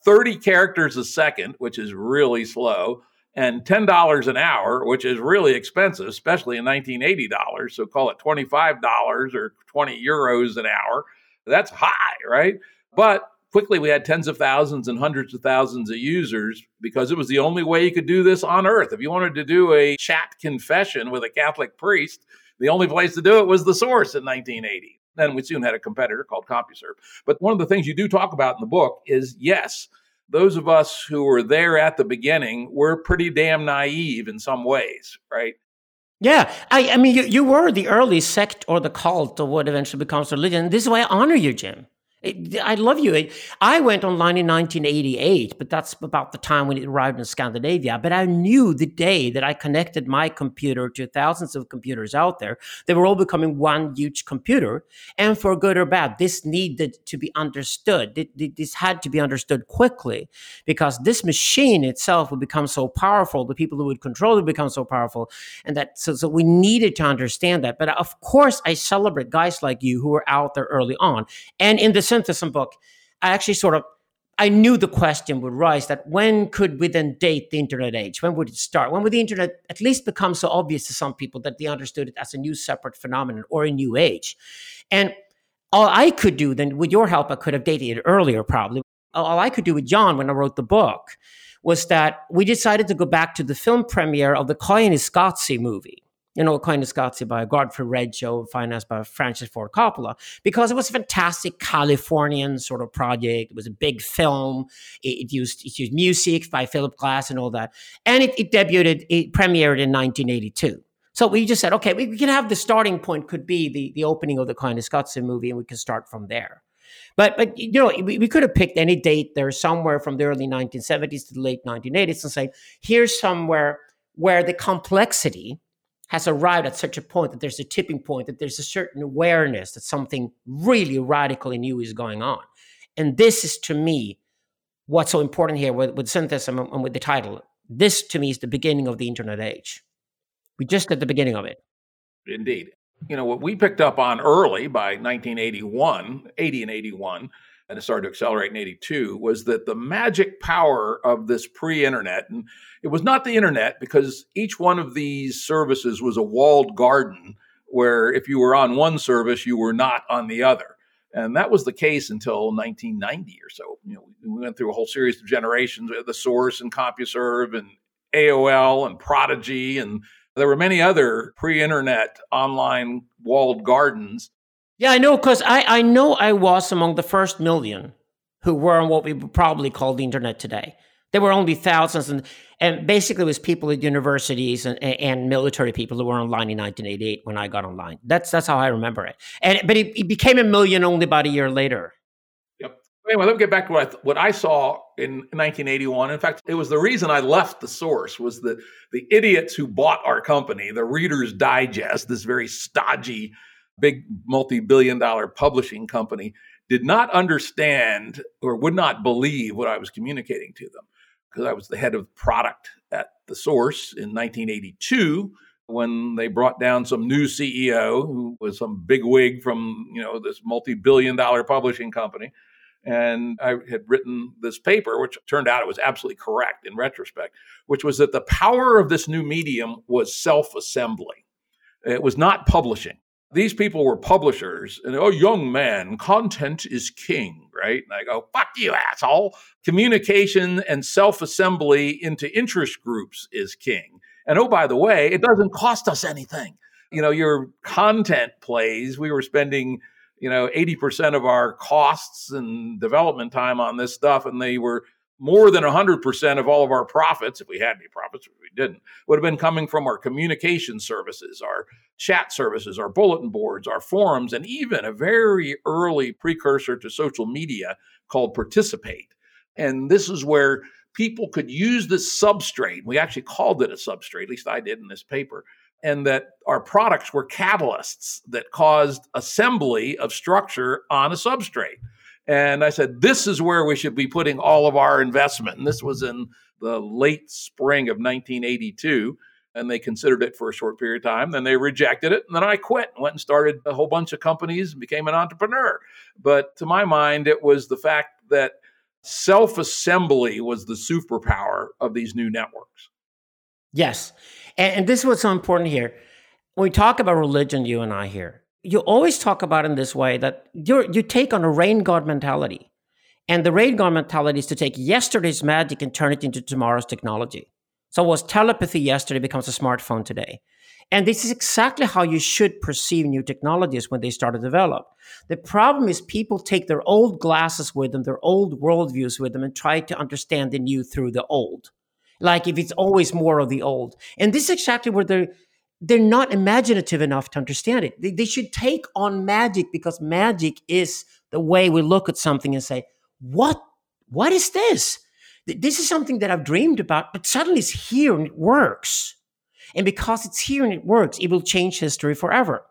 30 characters a second, which is really slow and $10 an hour, which is really expensive, especially in 1980 dollars. So call it $25 or 20 euros an hour. That's high, right? But quickly we had tens of thousands and hundreds of thousands of users because it was the only way you could do this on earth. If you wanted to do a chat confession with a Catholic priest, the only place to do it was the source in 1980. Then we soon had a competitor called CompuServe. But one of the things you do talk about in the book is yes, those of us who were there at the beginning were pretty damn naive in some ways, right? Yeah, I, I mean, you, you were the early sect or the cult of what eventually becomes religion. This is why I honor you, Jim. I love you. I went online in 1988, but that's about the time when it arrived in Scandinavia. But I knew the day that I connected my computer to thousands of computers out there, they were all becoming one huge computer. And for good or bad, this needed to be understood. This had to be understood quickly because this machine itself would become so powerful. The people who would control it become so powerful. And that, so, so we needed to understand that. But of course, I celebrate guys like you who were out there early on. And in the Syntheism book, I actually sort of I knew the question would rise that when could we then date the internet age? When would it start? When would the internet at least become so obvious to some people that they understood it as a new separate phenomenon or a new age? And all I could do then, with your help, I could have dated it earlier probably. All I could do with John when I wrote the book was that we decided to go back to the film premiere of the Koyaanisqatsi movie you know, kind of Koyaanisqatsi by Godfrey Reggio, financed by Francis Ford Coppola, because it was a fantastic Californian sort of project. It was a big film. It, it used it used music by Philip Glass and all that, and it, it debuted, it premiered in 1982. So we just said, okay, we, we, can have the starting point could be the the opening of the kind of Koyaanisqatsi movie, and we can start from there. But but you know, we, we could have picked any date there somewhere from the early 1970s to the late 1980s and say, here's somewhere where the complexity has arrived at such a point that there's a tipping point, that there's a certain awareness that something really radically new is going on. And this is to me what's so important here with, with Syntheism and, and with the title. This to me is the beginning of the internet age. We're just at the beginning of it. Indeed. You know, what we picked up on early by 1981, 80 and 81, and it started to accelerate in 82 was that the magic power of this pre-internet and it was not the internet because each one of these services was a walled garden where if you were on one service you were not on the other. And that was the case until 1990 or so. You know we went through a whole series of generations the source and compuserve and aol and prodigy and there were many other pre-internet online walled gardens yeah, I know because I, I know I was among the first million who were on what we would probably call the internet today. There were only thousands, and, and basically it was people at universities and, and military people who were online in 1988 when I got online. That's that's how I remember it. And but it, it became a million only about a year later. Yep. Anyway, let me get back to what I, th- what I saw in 1981. In fact, it was the reason I left the source was that the idiots who bought our company, the Reader's Digest, this very stodgy, big multi-billion dollar publishing company, did not understand or would not believe what I was communicating to them because I was the head of product at the source in 1982 when they brought down some new CEO who was some big wig from, you know, this multi-billion dollar publishing company. And I had written this paper, which turned out it was absolutely correct in retrospect, which was that the power of this new medium was self assembly. It was not publishing these people were publishers and oh young man content is king right? And i go fuck you asshole. Communication and self-assembly into interest groups is king. And oh by the way it doesn't cost us anything. You know your content plays we were spending you know 80% of our costs and development time on this stuff and they were more than 100% of all of our profits, if we had any profits, if we didn't, would have been coming from our communication services, our chat services, our bulletin boards, our forums, and even a very early precursor to social media called Participate. And this is where people could use this substrate. We actually called it a substrate, at least I did in this paper. And that our products were catalysts that caused assembly of structure on a substrate. And I said, this is where we should be putting all of our investment. And this was in the late spring of 1982. And they considered it for a short period of time. Then they rejected it. And then I quit and went and started a whole bunch of companies and became an entrepreneur. But to my mind, it was the fact that self assembly was the superpower of these new networks. Yes. And, and this is what's so important here. When we talk about religion, you and I here, you always talk about in this way that you you take on a rain god mentality. And the rain god mentality is to take yesterday's magic and turn it into tomorrow's technology. So was telepathy yesterday becomes a smartphone today. And this is exactly how you should perceive new technologies when they start to develop. The problem is people take their old glasses with them, their old worldviews with them, and try to understand the new through the old. Like if it's always more of the old. And this is exactly where the they're not imaginative enough to understand it. They, they, should take on magic because magic is the way we look at something and say, "What? What is this? This is something that I've dreamed about, but suddenly it's here and it works." And because it's here and it works, it will change history forever.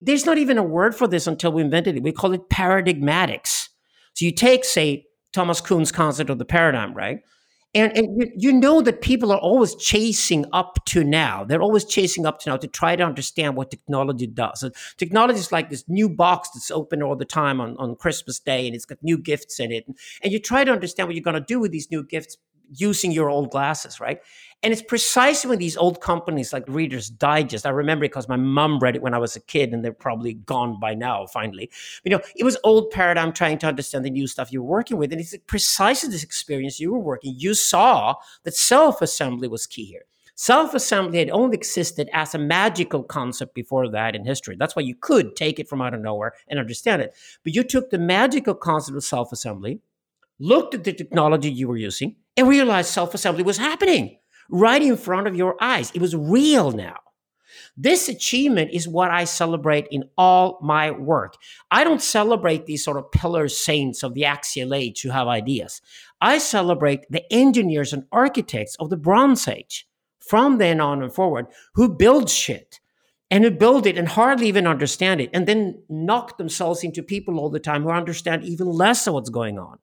There's not even a word for this until we invented it. We call it paradigmatics. So you take, say, Thomas Kuhn's concept of the paradigm, right? And, and you, you know that people are always chasing up to now. They're always chasing up to now to try to understand what technology does. And technology is like this new box that's open all the time on, on Christmas Day and it's got new gifts in it. And, and you try to understand what you're going to do with these new gifts using your old glasses, right? And it's precisely when these old companies like Reader's Digest, I remember it because my mom read it when I was a kid and they're probably gone by now, finally. You know, it was old paradigm trying to understand the new stuff you were working with. And it's precisely this experience you were working. You saw that self assembly was key here. Self assembly had only existed as a magical concept before that in history. That's why you could take it from out of nowhere and understand it. But you took the magical concept of self assembly, looked at the technology you were using, and realized self assembly was happening right in front of your eyes. It was real now. This achievement is what I celebrate in all my work. I don't celebrate these sort of pillar saints of the axial age who have ideas. I celebrate the engineers and architects of the Bronze Age from then on and forward who build shit and who build it and hardly even understand it and then knock themselves into people all the time who understand even less of what's going on.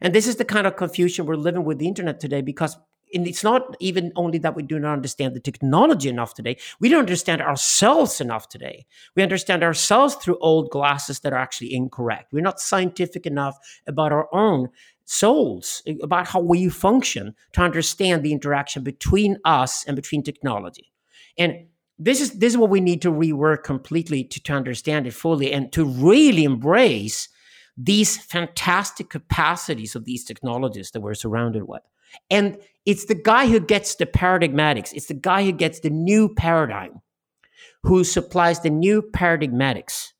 And this is the kind of confusion we're living with the internet today because it's not even only that we do not understand the technology enough today we don't understand ourselves enough today. We understand ourselves through old glasses that are actually incorrect. We're not scientific enough about our own souls eh, about how we function to understand the interaction between us and between technology. And this is this is what we need to rework completely to, to understand it fully and to really embrace these fantastic capacities of these technologies that we're surrounded with and it's the guy who gets the paradigmatics, it's the guy who gets the new paradigm, who supplies the new paradigmatics,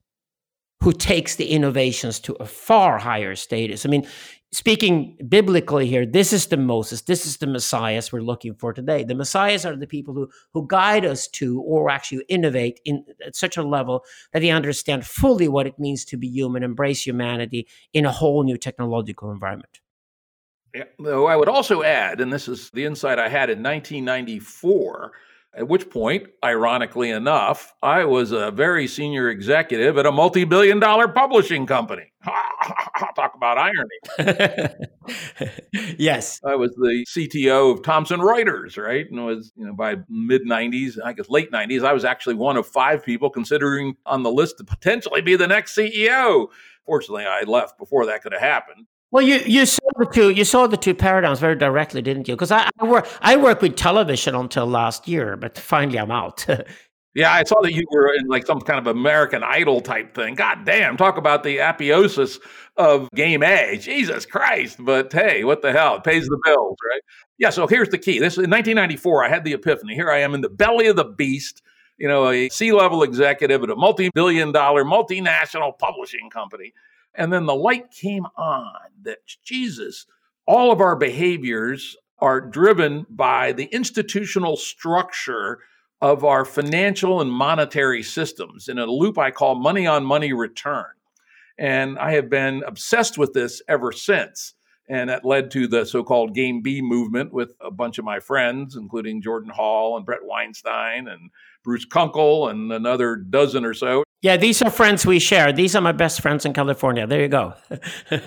who takes the innovations to a far higher status. I mean, speaking biblically here, this is the Moses, this is the Messiahs we're looking for today. The Messiahs are the people who, who guide us to or actually innovate in at such a level that they understand fully what it means to be human, embrace humanity in a whole new technological environment. Yeah, though I would also add, and this is the insight I had in 1994 at which point, ironically enough, I was a very senior executive at a multi billion dollar publishing company. Talk about irony. yes. I was the CTO of Thomson Reuters, right? And was, you know, by mid 90s, I guess late 90s, I was actually one of five people considering on the list to potentially be the next CEO. Fortunately, I left before that could have happened. Well, you, you saw the two you saw the two paradigms very directly, didn't you? Because I, I work I work with television until last year, but finally I'm out. yeah, I saw that you were in like some kind of American Idol type thing. God damn, talk about the apotheosis of game A. Jesus Christ! But hey, what the hell? It pays the bills, right? Yeah. So here's the key. This in 1994. I had the epiphany. Here I am in the belly of the beast. You know, a C-level executive at a multi-billion-dollar multinational publishing company and then the light came on that Jesus, all of our behaviors are driven by the institutional structure of our financial and monetary systems in a loop I call money on money return. And I have been obsessed with this ever since. And that led to the so called Game B movement with a bunch of my friends, including Jordan Hall and Bret Weinstein and Bruce Kunkel and another dozen or so. Yeah, these are friends we share. These are my best friends in California. There you go. yeah,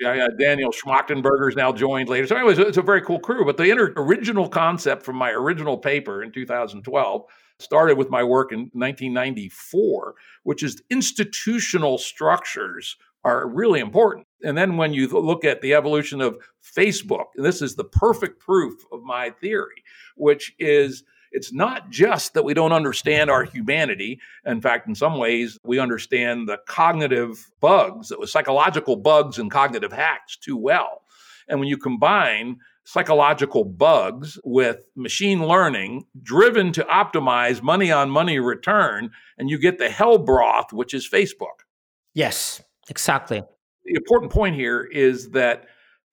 yeah, Daniel Schmachtenberger's now joined later. So, anyways, it's a very cool crew. But the inter- original concept from my original paper in 2012 started with my work in 1994, which is institutional structures are really important. And then when you look at the evolution of Facebook, this is the perfect proof of my theory, which is it's not just that we don't understand our humanity. In fact, in some ways, we understand the cognitive bugs, the psychological bugs and cognitive hacks too well. And when you combine psychological bugs with machine learning driven to optimize money on money return, and you get the hell broth, which is Facebook. Yes, exactly. The important point here is that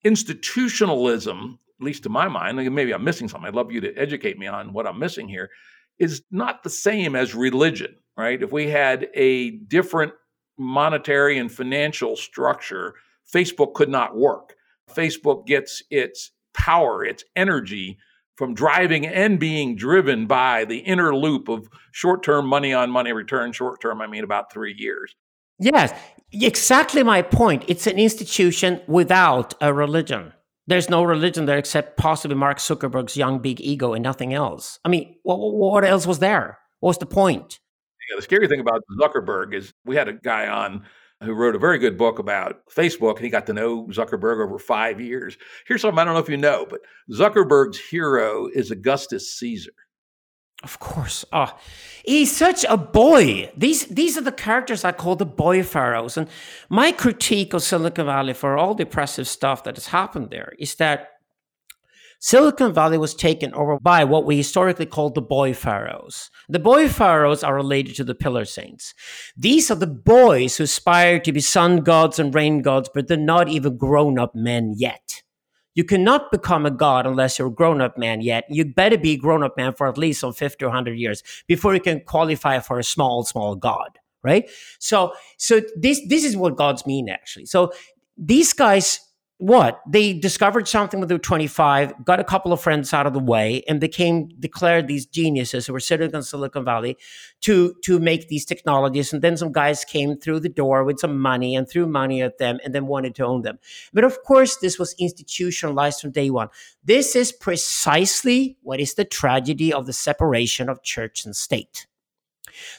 institutionalism at least to my mind, maybe I'm missing something. I'd love you to educate me on what I'm missing here, is not the same as religion, right? If we had a different monetary and financial structure, Facebook could not work. Facebook gets its power, its energy from driving and being driven by the inner loop of short term money on money return. Short term, I mean about three years. Yes, exactly my point. It's an institution without a religion. There's no religion there except possibly Mark Zuckerberg's young big ego and nothing else. I mean, what, what else was there? What was the point? Yeah, the scary thing about Zuckerberg is we had a guy on who wrote a very good book about Facebook, and he got to know Zuckerberg over five years. Here's something I don't know if you know, but Zuckerberg's hero is Augustus Caesar. Of course. Oh, he's such a boy. These these are the characters I call the boy pharaohs. And my critique of Silicon Valley for all the oppressive stuff that has happened there is that Silicon Valley was taken over by what we historically called the boy pharaohs. The boy pharaohs are related to the pillar saints. These are the boys who aspire to be sun gods and rain gods, but they're not even grown up men yet. You cannot become a god unless you're a grown up man yet. You better be a grown up man for at least some 50 or 100 years before you can qualify for a small, small god, right? So, so this, this is what gods mean actually. So these guys what? They discovered something when they were 25 got a couple of friends out of the way and became declared these geniuses who were sitting in silicon valley to to make these technologies. And then some guys came through the door with some money and threw money at them and then wanted to own them. But of course this was institutionalized from day one. This is precisely what is the tragedy of the separation of church and state.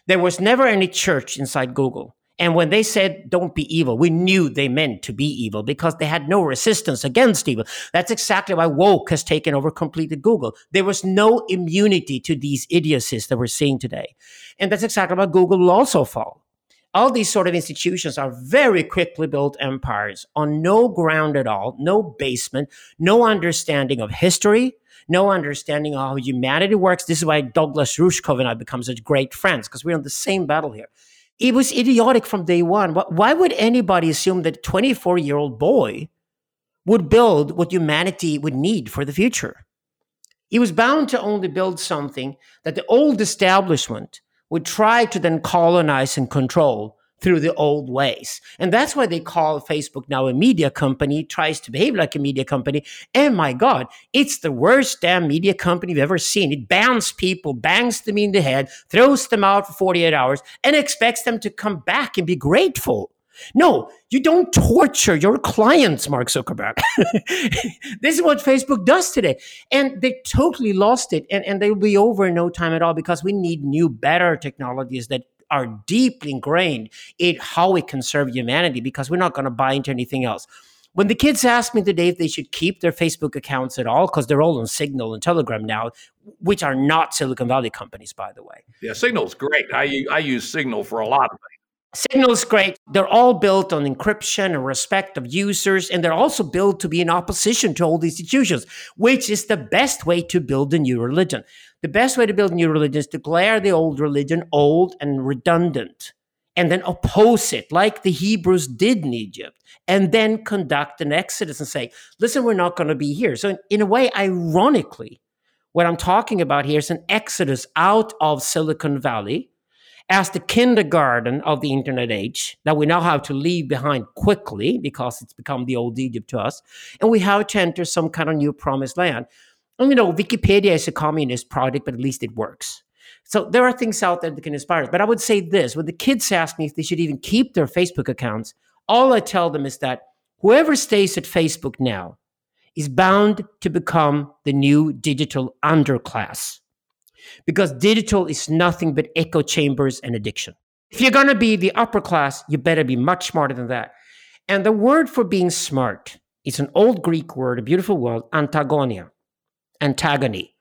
There was never any church inside google and when they said, don't be evil, we knew they meant to be evil because they had no resistance against evil. That's exactly why woke has taken over completely Google. There was no immunity to these idiocies that we're seeing today. And that's exactly why Google will also fall. All these sort of institutions are very quickly built empires on no ground at all, no basement, no understanding of history, no understanding of how humanity works. This is why Douglas Rushkoff and I become such great friends because we're on the same battle here it was idiotic from day one. Why would anybody assume that a 24 year old boy would build what humanity would need for the future. He was bound to only build something that the old establishment would try to then colonize and control through the old ways. And that's why they call Facebook now a media company, tries to behave like a media company. And my God, it's the worst damn media company you've ever seen. It bans people, bangs them in the head, throws them out for 48 hours, and expects them to come back and be grateful. No, you don't torture your clients, Mark Zuckerberg. this is what Facebook does today. And they totally lost it. And, and they'll be over in no time at all because we need new, better technologies that are deeply ingrained in how we can serve humanity because we're not going to buy into anything else. When the kids ask me today if they should keep their Facebook accounts at all, because they're all on Signal and Telegram now, which are not Silicon Valley companies, by the way. Yeah, Signal's great. I, I use Signal for a lot of things. Signal's great. They're all built on encryption and respect of users, and they're also built to be in opposition to all old institutions, which is the best way to build a new religion. The best way to build new religion is to declare the old religion old and redundant, and then oppose it, like the Hebrews did in Egypt, and then conduct an exodus and say, listen, we're not going to be here. So, in a way, ironically, what I'm talking about here is an exodus out of Silicon Valley as the kindergarten of the internet age that we now have to leave behind quickly because it's become the old Egypt to us, and we have to enter some kind of new promised land. You know, Wikipedia is a communist project, but at least it works. So there are things out there that can inspire. But I would say this when the kids ask me if they should even keep their Facebook accounts, all I tell them is that whoever stays at Facebook now is bound to become the new digital underclass because digital is nothing but echo chambers and addiction. If you're going to be the upper class, you better be much smarter than that. And the word for being smart is an old Greek word, a beautiful word, antagonia, antagony.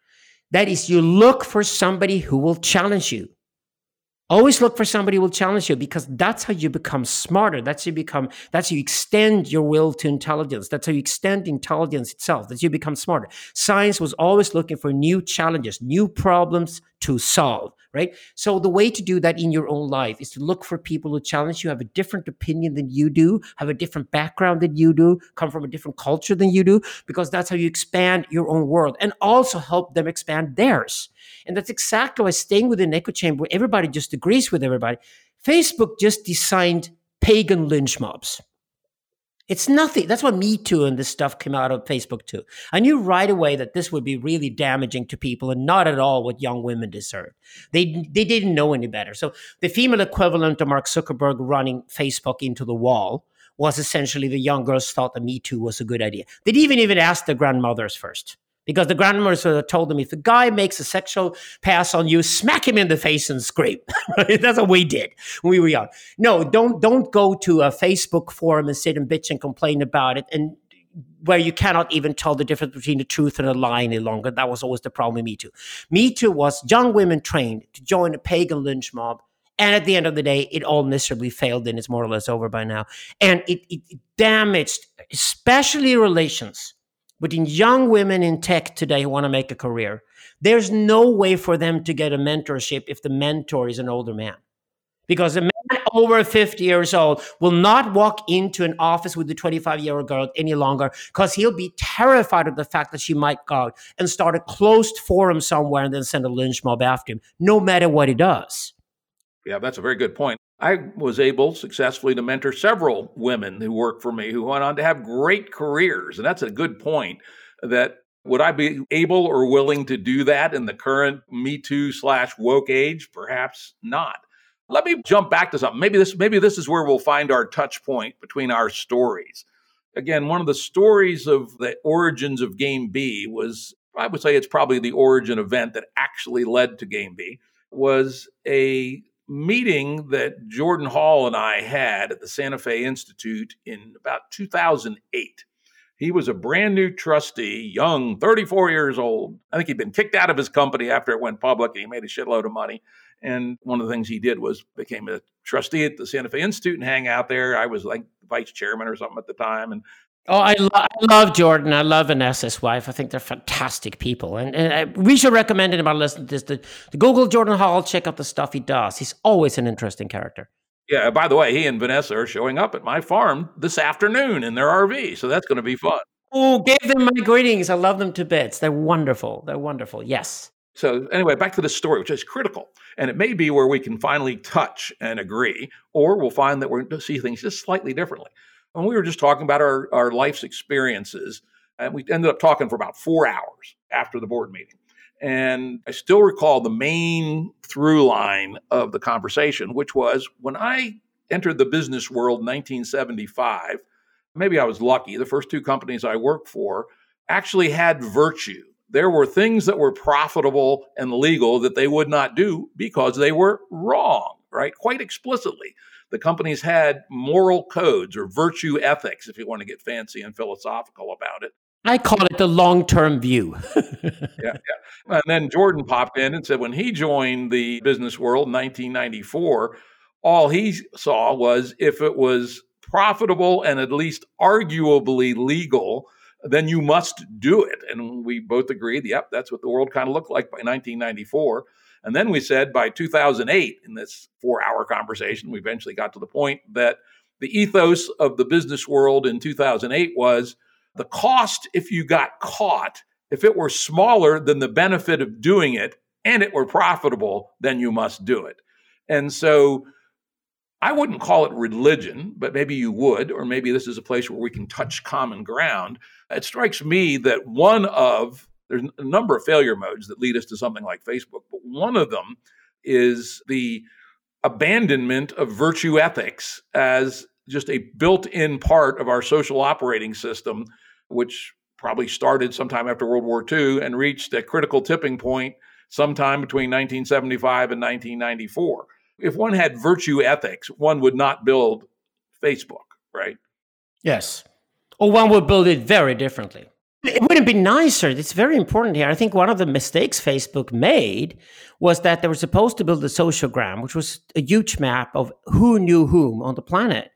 That is, you look for somebody who will challenge you. Always look for somebody who will challenge you because that's how you become smarter. That's how you become, that's how you extend your will to intelligence. That's how you extend intelligence itself. That's how you become smarter. Science was always looking for new challenges, new problems to solve right? So the way to do that in your own life is to look for people who challenge you, have a different opinion than you do, have a different background than you do, come from a different culture than you do, because that's how you expand your own world and also help them expand theirs. And that's exactly why staying within echo chamber, where everybody just agrees with everybody. Facebook just designed pagan lynch mobs. It's nothing. That's what Me Too and this stuff came out of Facebook too. I knew right away that this would be really damaging to people and not at all what young women deserved. They they didn't know any better. So the female equivalent of Mark Zuckerberg running Facebook into the wall was essentially the young girls thought that Me Too was a good idea. They didn't even even ask their grandmothers first because the grandmothers told them if a guy makes a sexual pass on you, smack him in the face and scream. That's what we did when we were young. No, don't don't go to a Facebook forum and sit and bitch and complain about it and where you cannot even tell the difference between the truth and a lie any longer. That was always the problem with Me Too. Me Too was young women trained to join a pagan lynch mob. And at the end of the day, it all miserably failed and it's more or less over by now. And it, it damaged, especially relations between young women in tech today who want to make a career. There's no way for them to get a mentorship if the mentor is an older man. Because a man over 50 years old will not walk into an office with a 25 year old girl any longer because he'll be terrified of the fact that she might go out and start a closed forum somewhere and then send a lynch mob after him, no matter what he does. Yeah, that's a very good point. I was able successfully to mentor several women who worked for me who went on to have great careers. And that's a good point that would I be able or willing to do that in the current Me Too slash woke age? Perhaps not. Let me jump back to something. Maybe this, maybe this is where we'll find our touch point between our stories. Again, one of the stories of the origins of Game B was, I would say it's probably the origin event that actually led to Game B, was a meeting that Jordan Hall and I had at the Santa Fe Institute in about 2008. He was a brand new trustee, young, 34 years old. I think he'd been kicked out of his company after it went public and he made a shitload of money. And one of the things he did was became a trustee at the Santa Fe Institute and hang out there. I was like vice chairman or something at the time. And Oh, I, lo- I love Jordan. I love Vanessa's wife. I think they're fantastic people. And, and I, we should recommend anybody listening to this to, to Google Jordan Hall, check out the stuff he does. He's always an interesting character. Yeah, by the way, he and Vanessa are showing up at my farm this afternoon in their RV. So that's going to be fun. Oh, give them my greetings. I love them to bits. They're wonderful. They're wonderful. Yes. So, anyway, back to the story, which is critical. And it may be where we can finally touch and agree, or we'll find that we're going to see things just slightly differently. And we were just talking about our, our life's experiences, and we ended up talking for about four hours after the board meeting. And I still recall the main through line of the conversation, which was when I entered the business world in 1975, maybe I was lucky. The first two companies I worked for actually had virtue. There were things that were profitable and legal that they would not do because they were wrong, right? Quite explicitly. The companies had moral codes or virtue ethics, if you want to get fancy and philosophical about it. I call it the long term view. yeah, yeah. And then Jordan popped in and said when he joined the business world in 1994, all he saw was if it was profitable and at least arguably legal, then you must do it. And we both agreed, yep, that's what the world kind of looked like by 1994. And then we said by 2008, in this four hour conversation, we eventually got to the point that the ethos of the business world in 2008 was the cost if you got caught, if it were smaller than the benefit of doing it and it were profitable, then you must do it. And so I wouldn't call it religion, but maybe you would, or maybe this is a place where we can touch common ground. It strikes me that one of there's a number of failure modes that lead us to something like Facebook, but one of them is the abandonment of virtue ethics as just a built in part of our social operating system, which probably started sometime after World War II and reached a critical tipping point sometime between 1975 and 1994 if one had virtue ethics, one would not build Facebook, right? Yes. Or one would build it very differently. It wouldn't be nicer. It's very important here. I think one of the mistakes Facebook made was that they were supposed to build a sociogram, which was a huge map of who knew whom on the planet.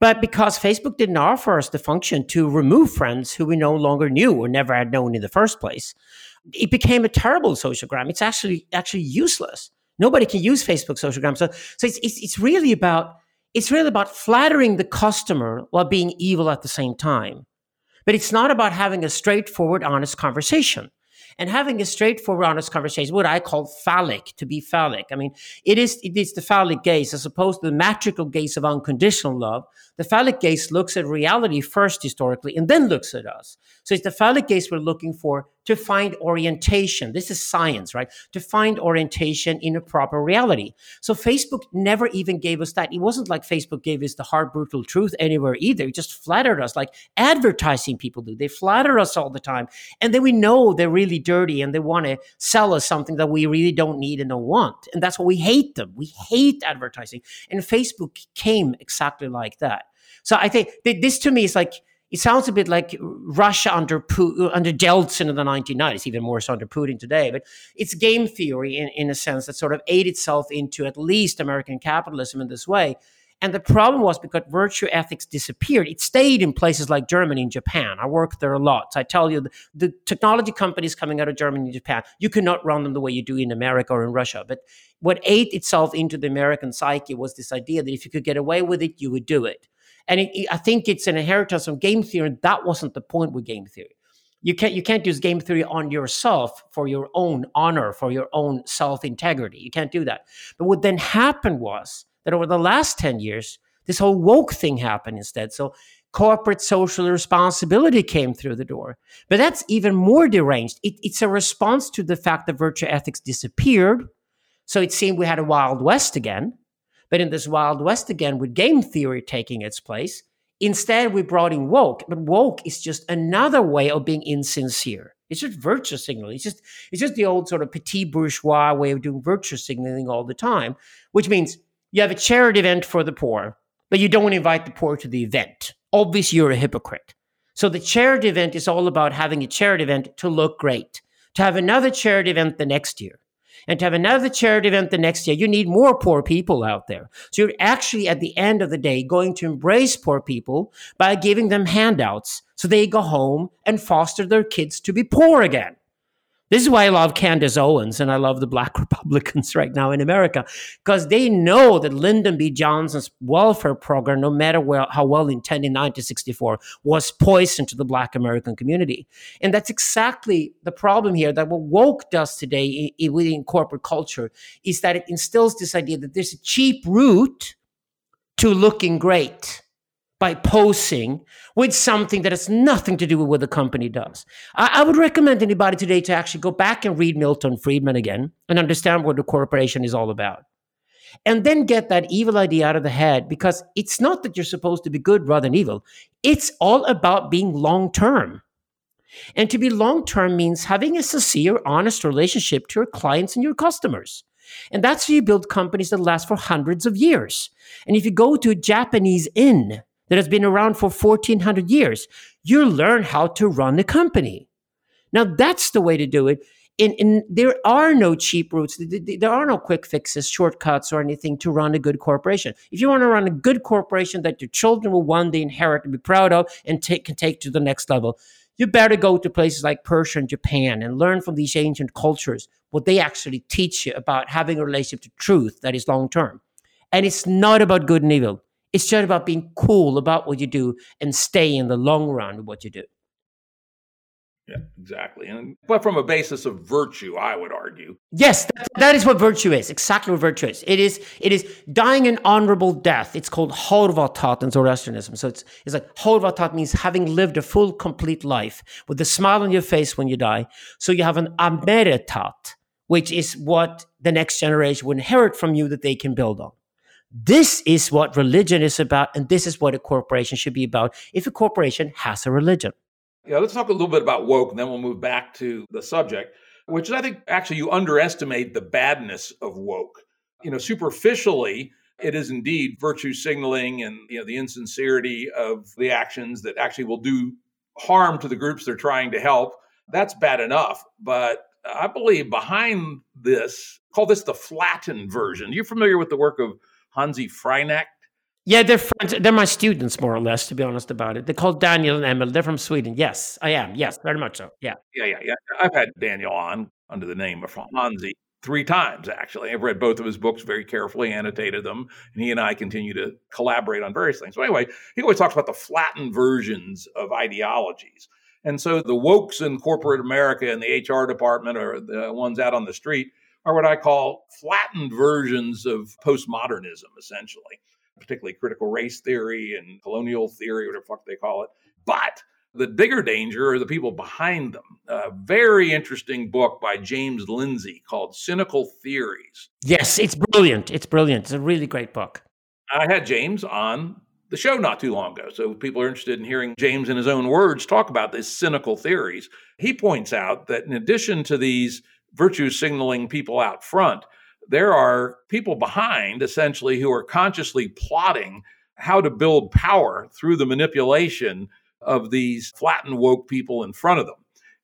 But because Facebook didn't offer us the function to remove friends who we no longer knew or never had known in the first place, it became a terrible sociogram. It's actually actually useless. Nobody can use Facebook sociogram. So, so it's, it's, it's really about it's really about flattering the customer while being evil at the same time. But it's not about having a straightforward, honest conversation and having a straightforward, honest conversation, what I call phallic, to be phallic. I mean, it is it is the phallic gaze as opposed to the matrical gaze of unconditional love. The phallic gaze looks at reality first historically and then looks at us. So it's the phallic gaze we're looking for to find orientation. This is science, right? To find orientation in a proper reality. So Facebook never even gave us that. It wasn't like Facebook gave us the hard, brutal truth anywhere either. It just flattered us like advertising people do. They flatter us all the time. And then we know they're really dirty and they want to sell us something that we really don't need and don't want. And that's why we hate them. We hate advertising. And Facebook came exactly like that. So I think this to me is like, it sounds a bit like Russia under under Yeltsin in the 1990s, even more so under Putin today. But it's game theory in, in a sense that sort of ate itself into at least American capitalism in this way. And the problem was because virtue ethics disappeared. It stayed in places like Germany and Japan. I worked there a lot. So I tell you, the, the, technology companies coming out of Germany and Japan, you cannot run them the way you do in America or in Russia. But what ate itself into the American psyche was this idea that if you could get away with it, you would do it. And it, it, I think it's an inheritance from game theory. And that wasn't the point with game theory. You can't you can't use game theory on yourself for your own honor, for your own self integrity. You can't do that. But what then happened was that over the last ten years, this whole woke thing happened instead. So corporate social responsibility came through the door. But that's even more deranged. It, it's a response to the fact that virtue ethics disappeared. So it seemed we had a Wild West again. But in this Wild West again, with game theory taking its place, instead we brought in woke. But woke is just another way of being insincere. It's just virtue signaling. It's just it's just the old sort of petit bourgeois way of doing virtue signaling all the time, which means you have a charity event for the poor, but you don't invite the poor to the event. Obviously, you're a hypocrite. So the charity event is all about having a charity event to look great, to have another charity event the next year, and to have another charity event the next year, you need more poor people out there. So you're actually at the end of the day going to embrace poor people by giving them handouts so they go home and foster their kids to be poor again. This is why I love Candace Owens and I love the black Republicans right now in America because they know that Lyndon B. Johnson's welfare program, no matter where, how well intended in 1964, was poison to the black American community. And that's exactly the problem here that what woke does today within corporate culture is that it instills this idea that there's a cheap route to looking great by posing with something that has nothing to do with what the company does. I, I, would recommend anybody today to actually go back and read Milton Friedman again and understand what the corporation is all about. And then get that evil idea out of the head because it's not that you're supposed to be good rather than evil. It's all about being long term. And to be long term means having a sincere, honest relationship to your clients and your customers. And that's how you build companies that last for hundreds of years. And if you go to a Japanese inn, that has been around for 1400 years. You learn how to run a company. Now, that's the way to do it. And, and there are no cheap routes. There are no quick fixes, shortcuts, or anything to run a good corporation. If you want to run a good corporation that your children will one day inherit and be proud of and take, can take to the next level, you better go to places like Persia and Japan and learn from these ancient cultures what they actually teach you about having a relationship to truth that is long term. And it's not about good and evil. It's just about being cool about what you do and stay in the long run with what you do. Yeah, exactly. And but from a basis of virtue, I would argue. Yes, that, that is what virtue is. Exactly what virtue is. It is it is dying an honorable death. It's called Haurvatat in Zoroastrianism. So it's it's like Haurvatat means having lived a full, complete life with a smile on your face when you die. So you have an Ameretat, which is what the next generation will inherit from you that they can build on. This is what religion is about, and this is what a corporation should be about if a corporation has a religion. Yeah, let's talk a little bit about woke, and then we'll move back to the subject, which I think actually you underestimate the badness of woke. You know, superficially, it is indeed virtue signaling and you know the insincerity of the actions that actually will do harm to the groups they're trying to help. That's bad enough, but I believe behind this, call this the flattened version. You're familiar with the work of Hanzi Freinacht. Yeah, they're friends. They're my students, more or less, to be honest about it. They're called Daniel and Emil. They're from Sweden. Yes, I am. Yes, very much so. Yeah. Yeah, yeah, yeah. I've had Daniel on under the name of Hanzi three times, actually. I've read both of his books very carefully, annotated them, and he and I continue to collaborate on various things. So, anyway, he always talks about the flattened versions of ideologies. And so the wokes in corporate America and the HR department or the ones out on the street are what I call flattened versions of postmodernism, essentially, particularly critical race theory and colonial theory, whatever the fuck they call it. But the bigger danger are the people behind them. A very interesting book by James Lindsay called Cynical Theories. Yes, it's brilliant. It's brilliant. It's a really great book. I had James on the show not too long ago. So people are interested in hearing James in his own words talk about these cynical theories. He points out that in addition to these virtue signaling people out front. There are people behind, essentially, who are consciously plotting how to build power through the manipulation of these flattened woke people in front of them.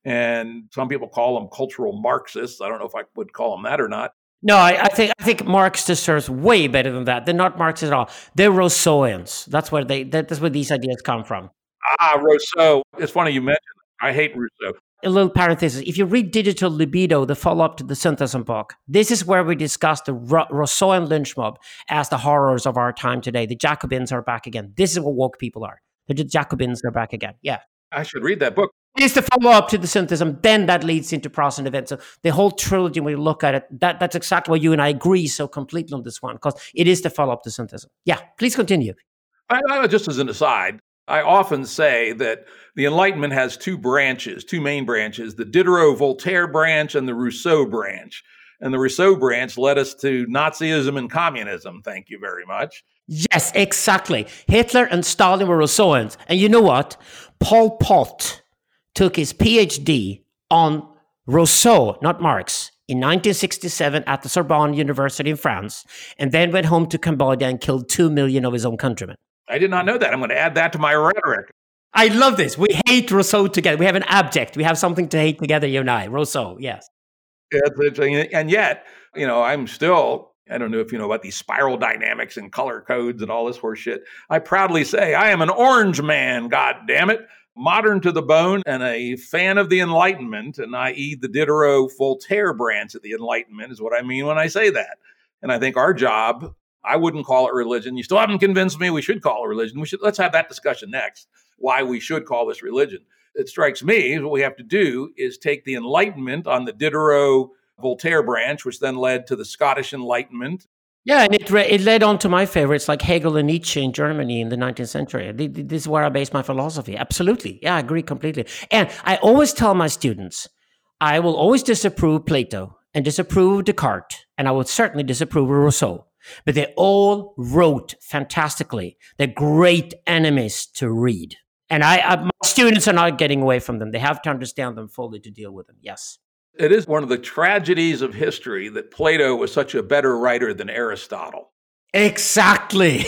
And some people call them cultural Marxists. I don't know if I would call them that or not. No, I, I, think I think Marx deserves way better than that. They're not Marxists at all. They're Rousseauians. That's where they. That's where these ideas come from. Ah, Rousseau. It's funny you mentioned. I hate Rousseau a little parenthesis. If you read Digital Libido, the follow up to the Syntheism book, this is where we discuss the Rousseauian lynch mob as the horrors of our time today. The Jacobins are back again. This is what woke people are. The Jacobins are back again. Yeah. I should read that book. It's the follow up to the Syntheism. Then that leads into process and events. So the whole trilogy, when you look at it, that, that's exactly why you and I agree so completely on this one, because it is the follow up to Syntheism. Yeah, please continue. I, I, just as an aside, I often say that the Enlightenment has two branches, two main branches the Diderot Voltaire branch and the Rousseau branch. And the Rousseau branch led us to Nazism and communism. Thank you very much. Yes, exactly. Hitler and Stalin were Rousseauans. And you know what? Pol Pot took his PhD on Rousseau, not Marx, in 1967 at the Sorbonne University in France, and then went home to Cambodia and killed two million of his own countrymen. I did not know that. I'm going to add that to my rhetoric. I love this. We hate Rousseau together. We have an abject. We have something to hate together, you and I. Rousseau, yes. And yet, you know, I'm still, I don't know if you know about these spiral dynamics and color codes and all this horse shit. I proudly say I am an orange man, god damn it. modern to the bone and a fan of the Enlightenment, and i.e., the Diderot Voltaire branch of the Enlightenment, is what I mean when I say that. And I think our job, I wouldn't call it religion. You still haven't convinced me we should call it religion. We should let's have that discussion next. Why we should call this religion. It strikes me what we have to do is take the Enlightenment on the Diderot Voltaire branch, which then led to the Scottish Enlightenment yeah, and it, it led on to my favorites like Hegel and Nietzsche in Germany in the 19th century. This is where I base my philosophy. Absolutely. Yeah, I agree completely. And I always tell my students, I will always disapprove Plato and disapprove Descartes, and I will certainly disapprove Rousseau. But they all wrote fantastically. They're great enemies to read. And I, I, my students are not getting away from them. They have to understand them fully to deal with them. Yes. It is one of the tragedies of history that Plato was such a better writer than Aristotle. Exactly.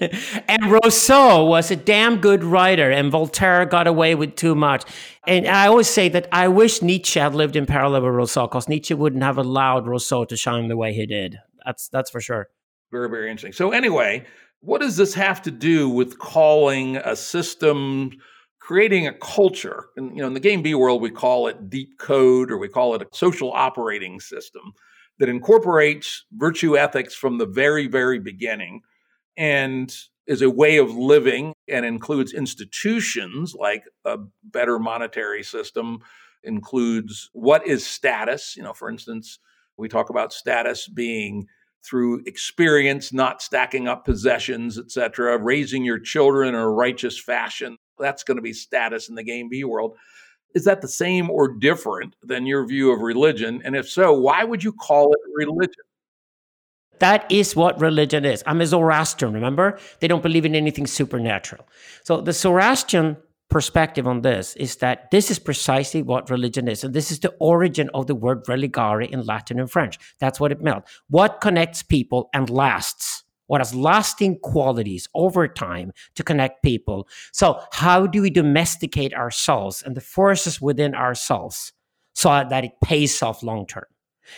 and Rousseau was a damn good writer, and Voltaire got away with too much. And I always say that I wish Nietzsche had lived in parallel with Rousseau, because Nietzsche wouldn't have allowed Rousseau to shine the way he did. That's that's for sure. Very, very interesting. So anyway, what does this have to do with calling a system creating a culture. And you know, in the game B world, we call it deep code or we call it a social operating system that incorporates virtue ethics from the very, very beginning and is a way of living and includes institutions like a better monetary system, includes what is status. You know, for instance, we talk about status being through experience, not stacking up possessions, etc., raising your children in a righteous fashion that's going to be status in the game B world. Is that the same or different than your view of religion? And if so, why would you call it religion? That is what religion is. I'm a Zoroastrian, remember? They don't believe in anything supernatural. So the Zoroastrian perspective on this is that this is precisely what religion is. And this is the origin of the word religare in Latin and French. That's what it meant. What connects people and lasts what has lasting qualities over time to connect people. So, how do we domesticate ourselves and the forces within ourselves so that it pays off long term?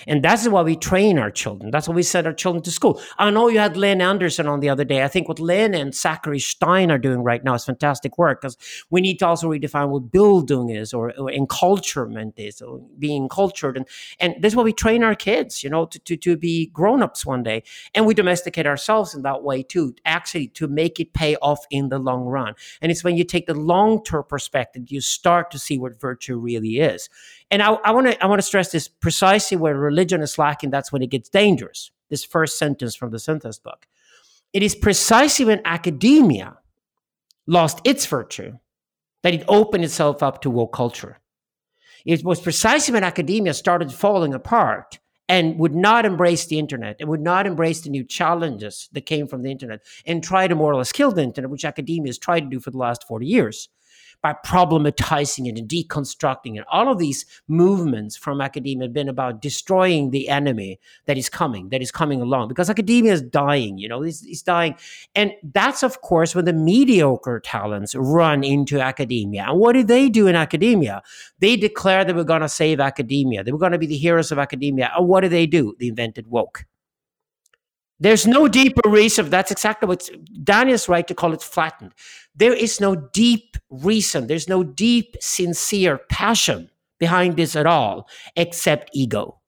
And that's why we train our children. That's why we send our children to school. I know you had Lynn Anderson on the other day. I think what Lynn and Zachary Stein are doing right now is fantastic work because we need to also redefine what building is or, or enculturement is, or being cultured. And, and this is why we train our kids, you know, to, to, to be grown-ups one day. And we domesticate ourselves in that way too, actually to make it pay off in the long run. And it's when you take the long-term perspective, you start to see what virtue really is. And I want to I want to stress this precisely where religion is lacking. That's when it gets dangerous. This first sentence from the Synthest book. It is precisely when academia lost its virtue that it opened itself up to woke culture. It was precisely when academia started falling apart and would not embrace the internet and would not embrace the new challenges that came from the internet and try to more or less kill the internet, which academia has tried to do for the last 40 years by problematizing it and deconstructing it. All of these movements from academia have been about destroying the enemy that is coming, that is coming along, because academia is dying, you know, it's, it's dying. And that's, of course, when the mediocre talents run into academia. And what do they do in academia? They declare that were going to save academia, they were going to be the heroes of academia. And what do they do? They invented woke. There's no deeper reason. That's exactly what Daniel's right to call it flattened. There is no deep reason. There's no deep, sincere passion behind this at all, except ego.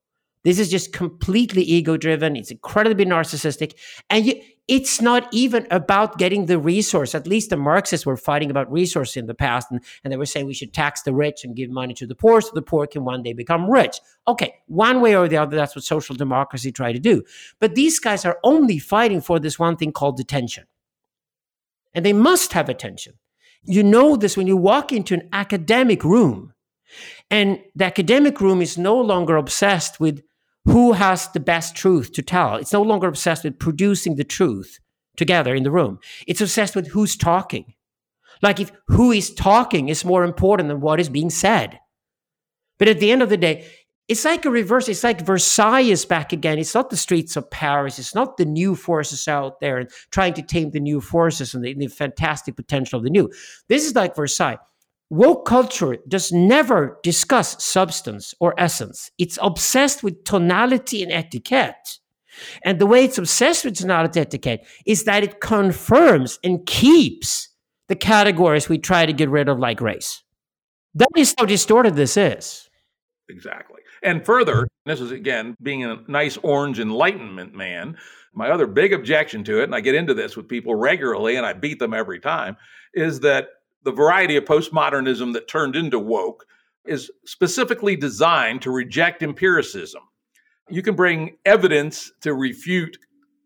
This is just completely ego driven. It's incredibly narcissistic. And you, it's not even about getting the resource. At least the Marxists were fighting about resource in the past, and, and they were saying we should tax the rich and give money to the poor so the poor can one day become rich. Okay, one way or the other, that's what social democracy tried to do. But these guys are only fighting for this one thing called attention. And they must have attention. You know this when you walk into an academic room, and the academic room is no longer obsessed with who has the best truth to tell. It's no longer obsessed with producing the truth together in the room. It's obsessed with who's talking. Like if who is talking is more important than what is being said. But at the end of the day, it's like a reverse. It's like Versailles is back again. It's not the streets of Paris. It's not the new forces out there and trying to tame the new forces and the, the fantastic potential of the new. This is like Versailles woke culture does never discuss substance or essence. It's obsessed with tonality and etiquette. And the way it's obsessed with tonality and etiquette is that it confirms and keeps the categories we try to get rid of, like race. That is how distorted this is. Exactly. And further, this is again being a nice orange enlightenment man. My other big objection to it, and I get into this with people regularly and I beat them every time, is that the variety of postmodernism that turned into woke is specifically designed to reject empiricism. You can bring evidence to refute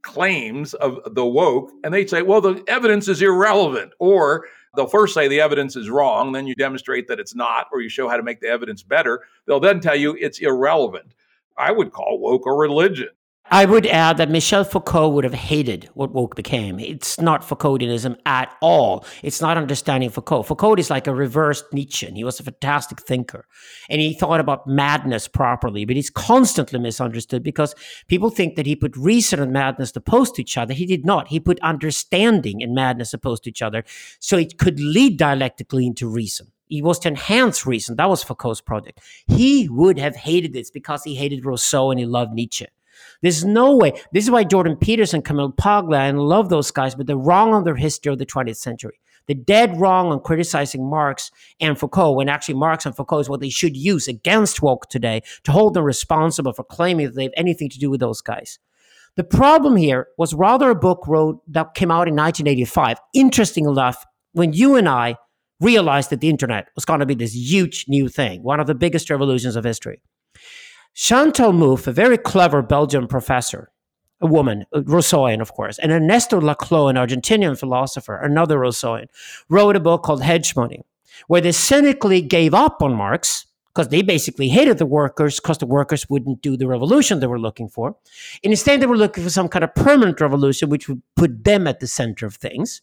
claims of the woke, and they say, well, the evidence is irrelevant. Or they'll first say the evidence is wrong, then you demonstrate that it's not, or you show how to make the evidence better. They'll then tell you it's irrelevant. I would call woke a religion. I would add that Michel Foucault would have hated what woke became. It's not Foucauldianism at all. It's not understanding Foucault. Foucault is like a reversed Nietzsche. He was a fantastic thinker and he thought about madness properly, but he's constantly misunderstood because people think that he put reason and madness opposed to each other. He did not. He put understanding and madness opposed to each other so it could lead dialectically into reason. He was to enhance reason. That was Foucault's project. He would have hated this because he hated Rousseau and he loved Nietzsche. There's no way. This is why Jordan Peterson, Camille Paglia, and love those guys, but they're wrong on their history of the 20th century. They're dead wrong on criticizing Marx and Foucault when actually Marx and Foucault is what they should use against woke today to hold them responsible for claiming that they have anything to do with those guys. The problem here was rather a book wrote that came out in 1985. Interesting enough, when you and I realized that the internet was going to be this huge new thing, one of the biggest revolutions of history. Chantal Mouffe, a very clever Belgian professor, a woman, a Rousseauian, of course, and Ernesto Laclau, an Argentinian philosopher, another Rousseauian, wrote a book called Hegemony, where they cynically gave up on Marx because they basically hated the workers because the workers wouldn't do the revolution they were looking for. And instead, they were looking for some kind of permanent revolution, which would put them at the center of things.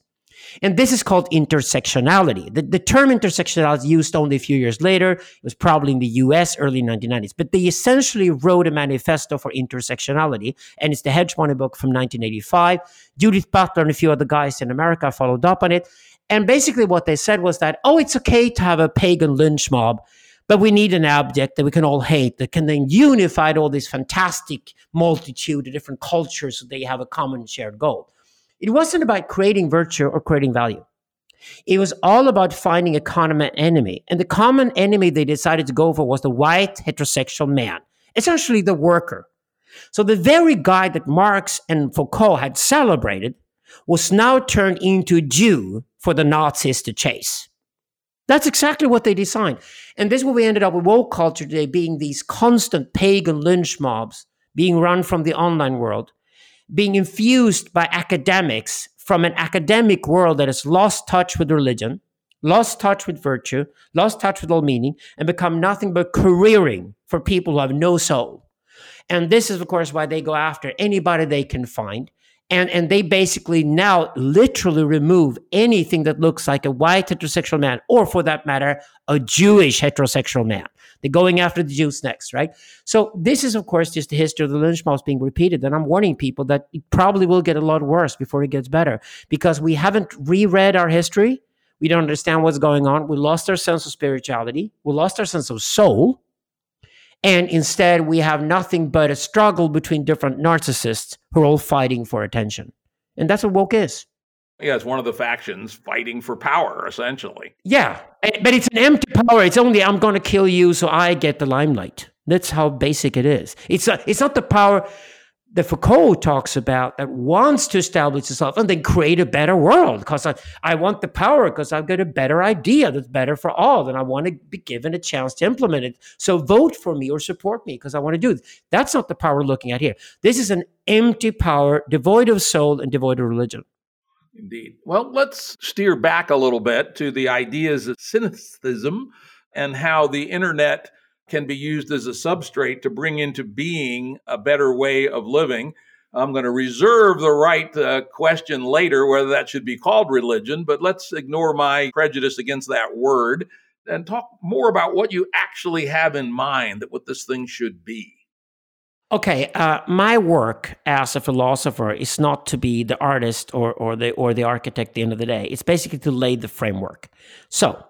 And this is called intersectionality. The, the term intersectionality is used only a few years later. It was probably in the US, early 1990s. But they essentially wrote a manifesto for intersectionality, and it's the Hegemony book from 1985. Judith Butler and a few other guys in America followed up on it. And basically, what they said was that, oh, it's okay to have a pagan lynch mob, but we need an object that we can all hate that can then unify all this fantastic multitude of different cultures so they have a common shared goal. It wasn't about creating virtue or creating value. It was all about finding a common enemy. And the common enemy they decided to go for was the white heterosexual man, essentially the worker. So the very guy that Marx and Foucault had celebrated was now turned into a Jew for the Nazis to chase. That's exactly what they designed. And this is what we ended up with woke culture today being these constant pagan lynch mobs being run from the online world being infused by academics from an academic world that has lost touch with religion, lost touch with virtue, lost touch with all meaning, and become nothing but careering for people who have no soul. And this is, of course, why they go after anybody they can find. And, and they basically now literally remove anything that looks like a white heterosexual man, or for that matter, a Jewish heterosexual man. They're going after the Jews next, right? So this is, of course, just the history of the lynch mobs being repeated. And I'm warning people that it probably will get a lot worse before it gets better because we haven't reread our history. We don't understand what's going on. We lost our sense of spirituality. We lost our sense of soul. And instead, we have nothing but a struggle between different narcissists who are all fighting for attention. And that's what woke is. Yeah, it's one of the factions fighting for power, essentially. Yeah, eh, but it's an empty power. It's only I'm going to kill you so I get the limelight. That's how basic it is. It's a, it's not the power that Foucault talks about that wants to establish itself and then create a better world because I, I want the power because I've got a better idea that's better for all and I want to be given a chance to implement it. So vote for me or support me because I want to do it. That's not the power we're looking at here. This is an empty power devoid of soul and devoid of religion. Indeed. Well, let's steer back a little bit to the ideas of syntheism and how the internet can be used as a substrate to bring into being a better way of living. I'm going to reserve the right uh, question later whether that should be called religion, but let's ignore my prejudice against that word and talk more about what you actually have in mind that what this thing should be. Okay, uh, my work as a philosopher is not to be the artist or, or the or the architect. At the end of the day, it's basically to lay the framework. So,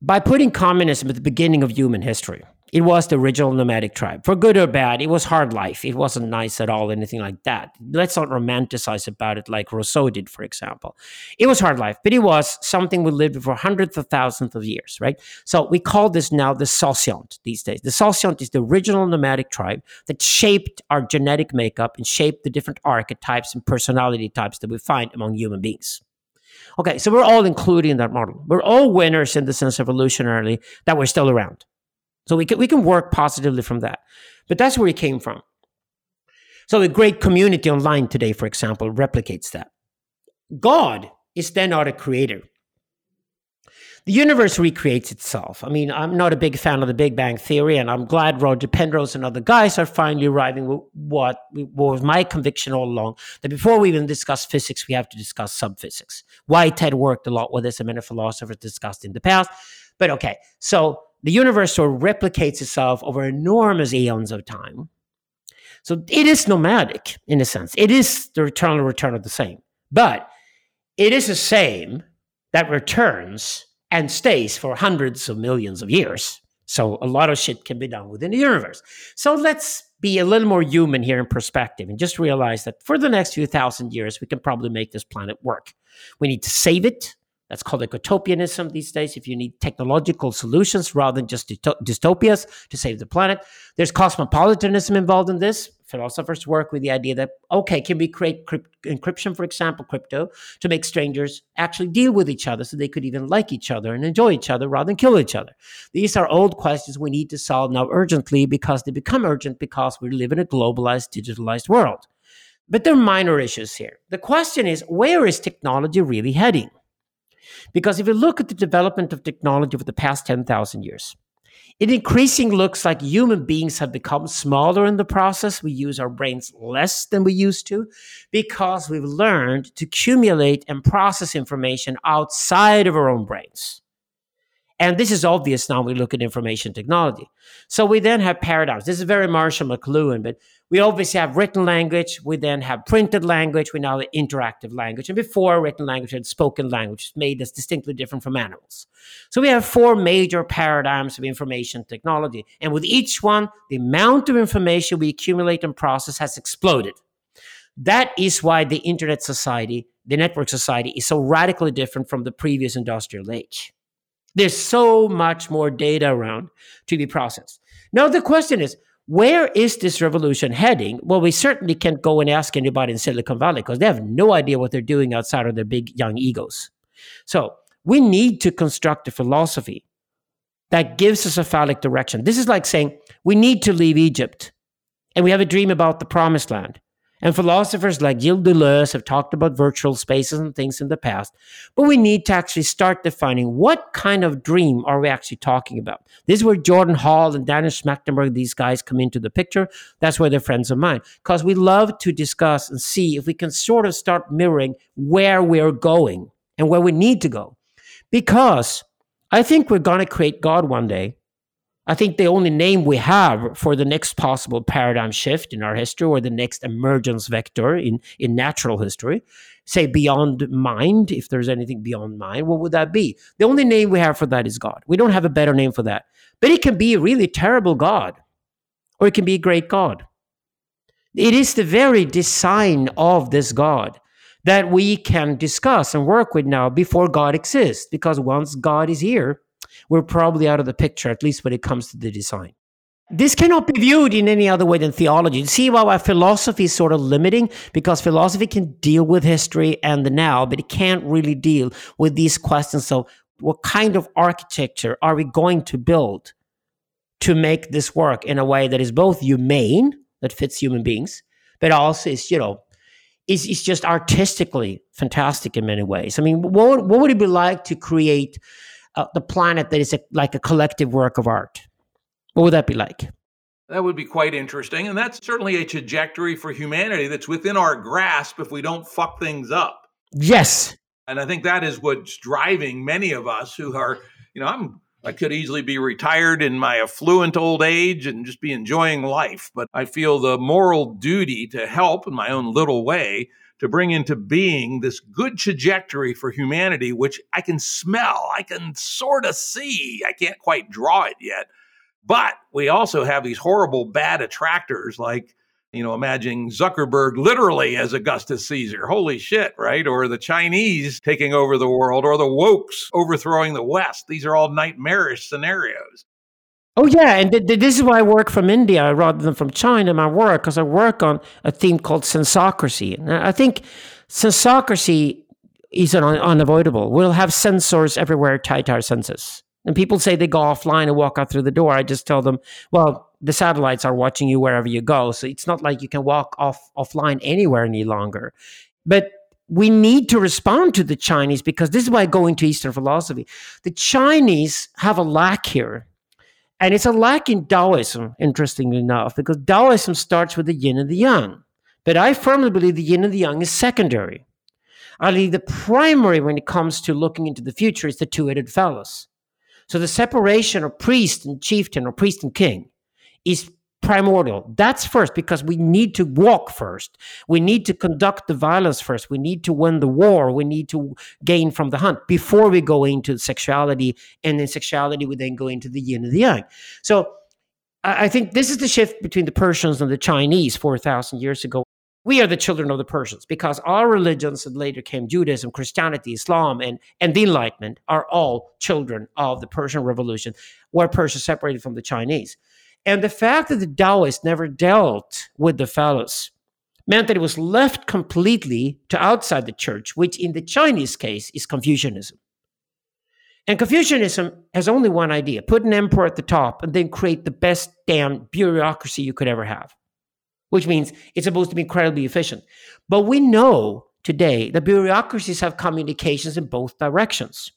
by putting communism at the beginning of human history, It was the original nomadic tribe. For good or bad, it was hard life. It wasn't nice at all, anything like that. Let's not romanticize about it like Rousseau did, for example. It was hard life, but it was something we lived for hundreds of thousands of years, right? So we call this now the Sociant these days. The Sociant is the original nomadic tribe that shaped our genetic makeup and shaped the different archetypes and personality types that we find among human beings. Okay, so we're all included in that model. We're all winners in the sense evolutionarily that we're still around. So we can, we can work positively from that. But that's where it came from. So a great community online today, for example, replicates that. God is then not a creator. The universe recreates itself. I mean, I'm not a big fan of the Big Bang Theory, and I'm glad Roger Penrose and other guys are finally arriving with what, what was my conviction all along that before we even discuss physics, we have to discuss subphysics. Whitehead worked a lot with this, and many philosophers discussed in the past. But okay, so the universe sort of replicates itself over enormous eons of time. So it is nomadic in a sense. It is the eternal return of the same. But it is the same that returns and stays for hundreds of millions of years. So a lot of shit can be done within the universe. So let's be a little more human here in perspective and just realize that for the next few thousand years, we can probably make this planet work. We need to save it. That's called ecotopianism these days. If you need technological solutions rather than just dystopias to save the planet, there's cosmopolitanism involved in this. Philosophers work with the idea that, okay, can we create crypt- encryption, for example, crypto, to make strangers actually deal with each other so they could even like each other and enjoy each other rather than kill each other? These are old questions we need to solve now urgently because they become urgent because we live in a globalized, digitalized world. But there are minor issues here. The question is, where is technology really heading? Because if you look at the development of technology over the past 10,000 years, it increasingly looks like human beings have become smaller in the process. We use our brains less than we used to because we've learned to accumulate and process information outside of our own brains. And this is obvious now we look at information technology. So we then have paradigms. This is very Marshall McLuhan, but we obviously have written language. We then have printed language. We now have interactive language. And before written language had spoken language, made us distinctly different from animals. So we have four major paradigms of information technology. And with each one, the amount of information we accumulate and process has exploded. That is why the internet society, the network society, is so radically different from the previous industrial age. There's so much more data around to be processed. Now, the question is, where is this revolution heading? Well, we certainly can't go and ask anybody in Silicon Valley because they have no idea what they're doing outside of their big young egos. So we need to construct a philosophy that gives us a phallic direction. This is like saying we need to leave Egypt and we have a dream about the promised land. And philosophers like Gilles Deleuze have talked about virtual spaces and things in the past. But we need to actually start defining what kind of dream are we actually talking about. This is where Jordan Hall and Daniel Schmachtenberger, these guys come into the picture. That's where they're friends of mine. Because we love to discuss and see if we can sort of start mirroring where we're going and where we need to go. Because I think we're going to create God one day. I think the only name we have for the next possible paradigm shift in our history or the next emergence vector in, in natural history, say beyond mind, if there's anything beyond mind, what would that be? The only name we have for that is God. We don't have a better name for that. But it can be a really terrible God, or it can be a great God. It is the very design of this God that we can discuss and work with now before God exists, because once God is here, we're probably out of the picture, at least when it comes to the design. This cannot be viewed in any other way than theology. See why philosophy is sort of limiting? Because philosophy can deal with history and the now, but it can't really deal with these questions of what kind of architecture are we going to build to make this work in a way that is both humane, that fits human beings, but also is, you know, is, is just artistically fantastic in many ways. I mean, what, what would it be like to create uh, the planet that is a, like a collective work of art? What would that be like? That would be quite interesting. And that's certainly a trajectory for humanity that's within our grasp if we don't fuck things up. Yes. And I think that is what's driving many of us who are, you know, I'm I could easily be retired in my affluent old age and just be enjoying life, but I feel the moral duty to help in my own little way to bring into being this good trajectory for humanity, which I can smell, I can sort of see. I can't quite draw it yet, But we also have these horrible bad attractors like you know, imagining Zuckerberg literally as Augustus Caesar. Holy shit, right? Or the Chinese taking over the world, or the wokes overthrowing the West. These are all nightmarish scenarios. Oh yeah, and th- th- this is why I work from India rather than from China. My work because I work on a theme called sensocracy, and I think sensocracy is un- unavoidable. We'll have sensors everywhere tied to our senses. And people say they go offline and walk out through the door. I just tell them, well, the satellites are watching you wherever you go. So it's not like you can walk off offline anywhere any longer. But we need to respond to the Chinese because this is why I go into Eastern philosophy. The Chinese have a lack here. And it's a lack in Taoism, interestingly enough, because Taoism starts with the yin and the yang. But I firmly believe the yin and the yang is secondary. I believe the primary when it comes to looking into the future is the two-headed phallus. So the separation of priest and chieftain or priest and king is primordial. That's first because we need to walk first. We need to conduct the violence first. We need to win the war. We need to gain from the hunt before we go into sexuality. And in sexuality, we then go into the yin and the yang. So I think this is the shift between the Persians and the Chinese 4,000 years ago. We are the children of the Persians because our religions that later came Judaism, Christianity, Islam, and, and the Enlightenment are all children of the Persian Revolution, where Persia separated from the Chinese. And the fact that the Taoists never dealt with the phallus meant that it was left completely to outside the church, which in the Chinese case is Confucianism. And Confucianism has only one idea put an emperor at the top and then create the best damn bureaucracy you could ever have which means it's supposed to be incredibly efficient. But we know today that bureaucracies have communications in both directions.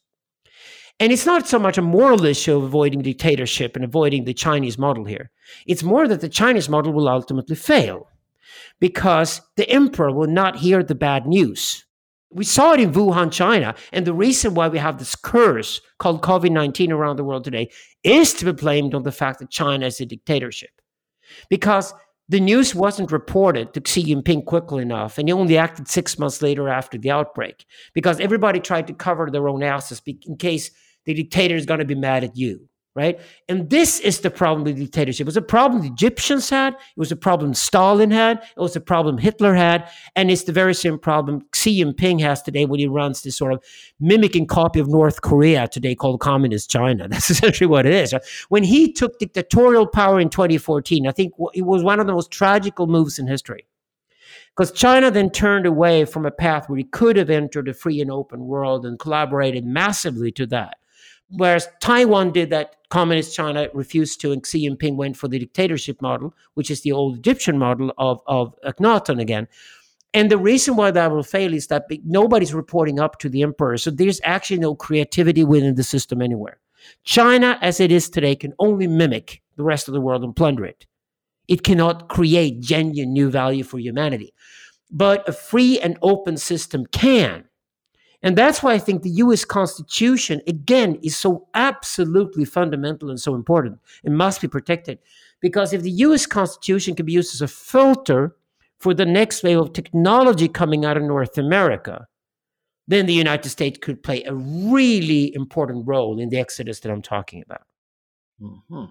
And it's not so much a moral issue of avoiding dictatorship and avoiding the Chinese model here. It's more that the Chinese model will ultimately fail because the emperor will not hear the bad news. We saw it in Wuhan, China. And the reason why we have this curse called COVID 19 around the world today is to be blamed on the fact that China is a dictatorship. Because the news wasn't reported to Xi Jinping quickly enough, and he only acted six months later after the outbreak because everybody tried to cover their own asses in case the dictator is going to be mad at you right? And this is the problem with dictatorship. It was a problem the Egyptians had, it was a problem Stalin had, it was a problem Hitler had, and it's the very same problem Xi Jinping has today when he runs this sort of mimicking copy of North Korea today called Communist China. That's essentially what it is. When he took dictatorial power in 2014, I think it was one of the most tragical moves in history. Because China then turned away from a path where he could have entered a free and open world and collaborated massively to that. Whereas Taiwan did that, communist China refused to, and Xi Jinping went for the dictatorship model, which is the old Egyptian model of, of Akhenaten again. And the reason why that will fail is that nobody's reporting up to the emperor. So there's actually no creativity within the system anywhere. China, as it is today, can only mimic the rest of the world and plunder it. It cannot create genuine new value for humanity. But a free and open system can. And that's why I think the US Constitution, again, is so absolutely fundamental and so important. It must be protected. Because if the US Constitution can be used as a filter for the next wave of technology coming out of North America, then the United States could play a really important role in the exodus that I'm talking about. Mm-hmm.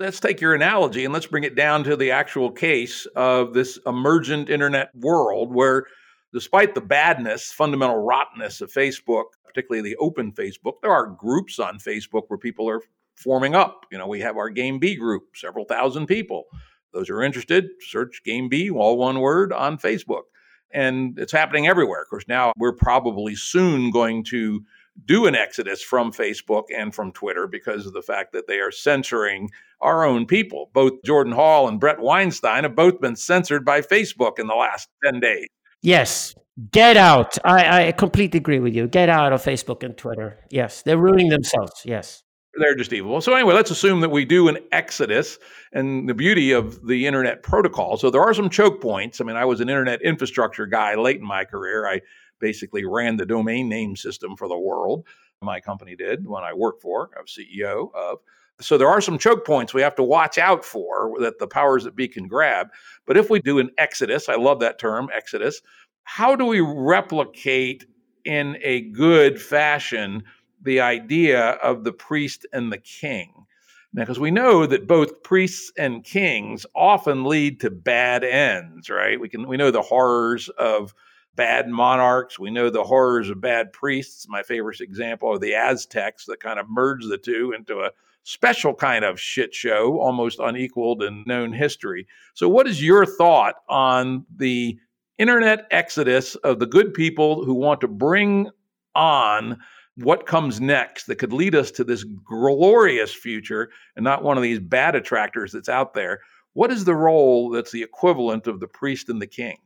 Let's take your analogy and let's bring it down to the actual case of this emergent internet world where despite the badness, fundamental rottenness of Facebook, particularly the open Facebook, there are groups on Facebook where people are forming up. You know, we have our Game B group, several thousand people. Those who are interested, search Game B, all one word, on Facebook. And it's happening everywhere. Of course, now we're probably soon going to do an exodus from Facebook and from Twitter because of the fact that they are censoring our own people. Both Jordan Hall and Bret Weinstein have both been censored by Facebook in the last 10 days. Yes. Get out. I, I completely agree with you. Get out of Facebook and Twitter. Yes. They're ruining themselves. Yes. They're just evil. So, anyway, let's assume that we do an exodus and the beauty of the internet protocol. So, there are some choke points. I mean, I was an internet infrastructure guy late in my career. I basically ran the domain name system for the world. My company did when I worked for, I was CEO of. So there are some choke points we have to watch out for that the powers that be can grab. But if we do an exodus, I love that term, exodus, how do we replicate in a good fashion the idea of the priest and the king? Now, because we know that both priests and kings often lead to bad ends, right? We can we know the horrors of bad monarchs. We know the horrors of bad priests. My favorite example are the Aztecs that kind of merge the two into a special kind of shit show, almost unequaled in known history. So, what is your thought on the internet exodus of the good people who want to bring on what comes next that could lead us to this glorious future and not one of these bad attractors that's out there? What is the role that's the equivalent of the priest and the king?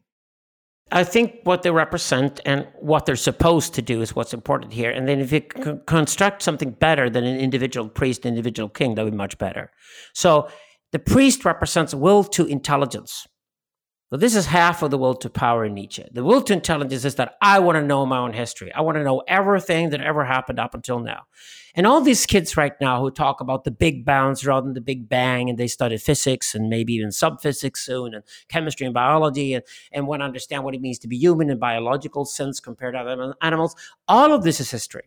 I think what they represent and what they're supposed to do is what's important here. And then if you c- construct something better than an individual priest, individual king, that would be much better. So the priest represents will to intelligence. So this is half of the will to power in Nietzsche. The will to intelligence is that I want to know my own history. I want to know everything that ever happened up until now. And all these kids right now who talk about the big bounce rather than the big bang, and they study physics and maybe even subphysics soon, and chemistry and biology, and, and want to understand what it means to be human in biological sense compared to other animals. All of this is history.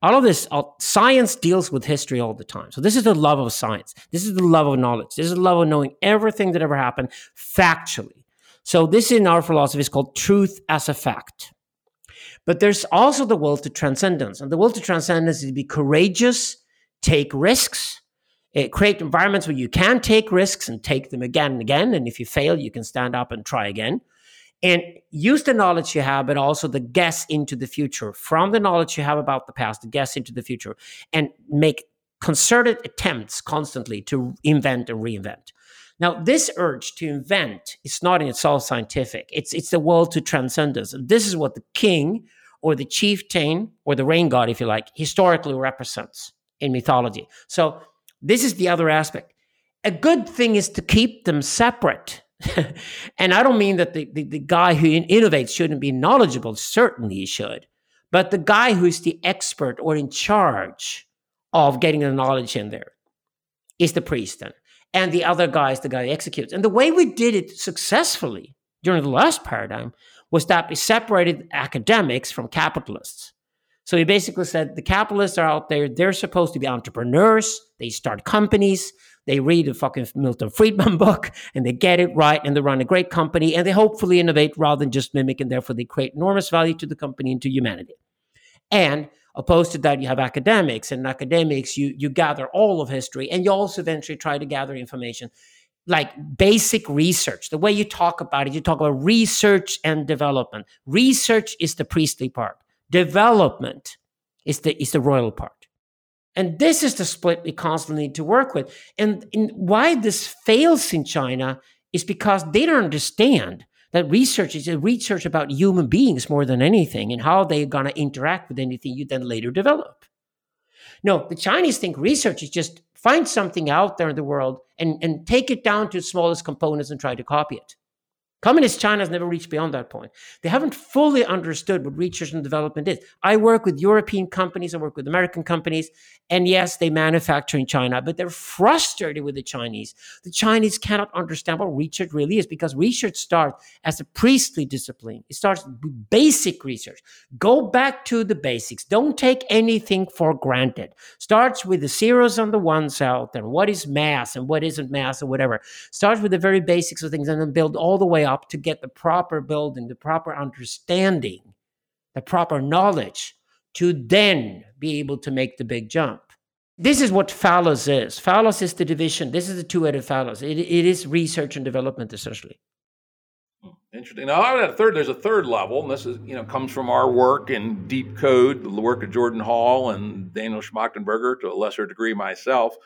All of this, all, science deals with history all the time. So this is the love of science. This is the love of knowledge. This is the love of knowing everything that ever happened factually. So this in our philosophy is called truth as a fact. But there's also the will to transcendence. And the will to transcendence is to be courageous, take risks, uh, create environments where you can take risks and take them again and again. And if you fail, you can stand up and try again. And use the knowledge you have, but also the guess into the future from the knowledge you have about the past, to guess into the future, and make concerted attempts constantly to invent and reinvent. Now, this urge to invent is not in itself scientific. It's it's the will to transcendence. This is what the king or the chieftain or the rain god, if you like, historically represents in mythology. So this is the other aspect. A good thing is to keep them separate. and I don't mean that the, the, the guy who innovates shouldn't be knowledgeable. Certainly he should. But the guy who is the expert or in charge of getting the knowledge in there is the priest then and the other guy is the guy who executes. And the way we did it successfully during the last paradigm was that we separated academics from capitalists. So we basically said the capitalists are out there, they're supposed to be entrepreneurs, they start companies, they read a fucking Milton Friedman book and they get it right and they run a great company and they hopefully innovate rather than just mimic and therefore they create enormous value to the company and to humanity. And Opposed to that, you have academics, and in academics, you you gather all of history, and you also eventually try to gather information like basic research. The way you talk about it, you talk about research and development. Research is the priestly part. Development is the is the royal part. And this is the split we constantly need to work with. And, and why this fails in China is because they don't understand that research is a research about human beings more than anything and how they're going to interact with anything you then later develop. No, the Chinese think research is just find something out there in the world and, and take it down to its smallest components and try to copy it. Communist China has never reached beyond that point. They haven't fully understood what research and development is. I work with European companies, I work with American companies, and yes, they manufacture in China, but they're frustrated with the Chinese. The Chinese cannot understand what research really is because research starts as a priestly discipline. It starts with basic research. Go back to the basics. Don't take anything for granted. Starts with the zeros and the ones out there. What is mass and what isn't mass or whatever. Starts with the very basics of things and then build all the way up up to get the proper building, the proper understanding, the proper knowledge to then be able to make the big jump. This is what phallus is. Phallus is the division. This is the two-headed phallus. It, it is research and development essentially. Interesting. Now, a third, there's a third level, and this is, you know, comes from our work in Deep Code, the work of Jordan Hall and Daniel Schmachtenberger, to a lesser degree myself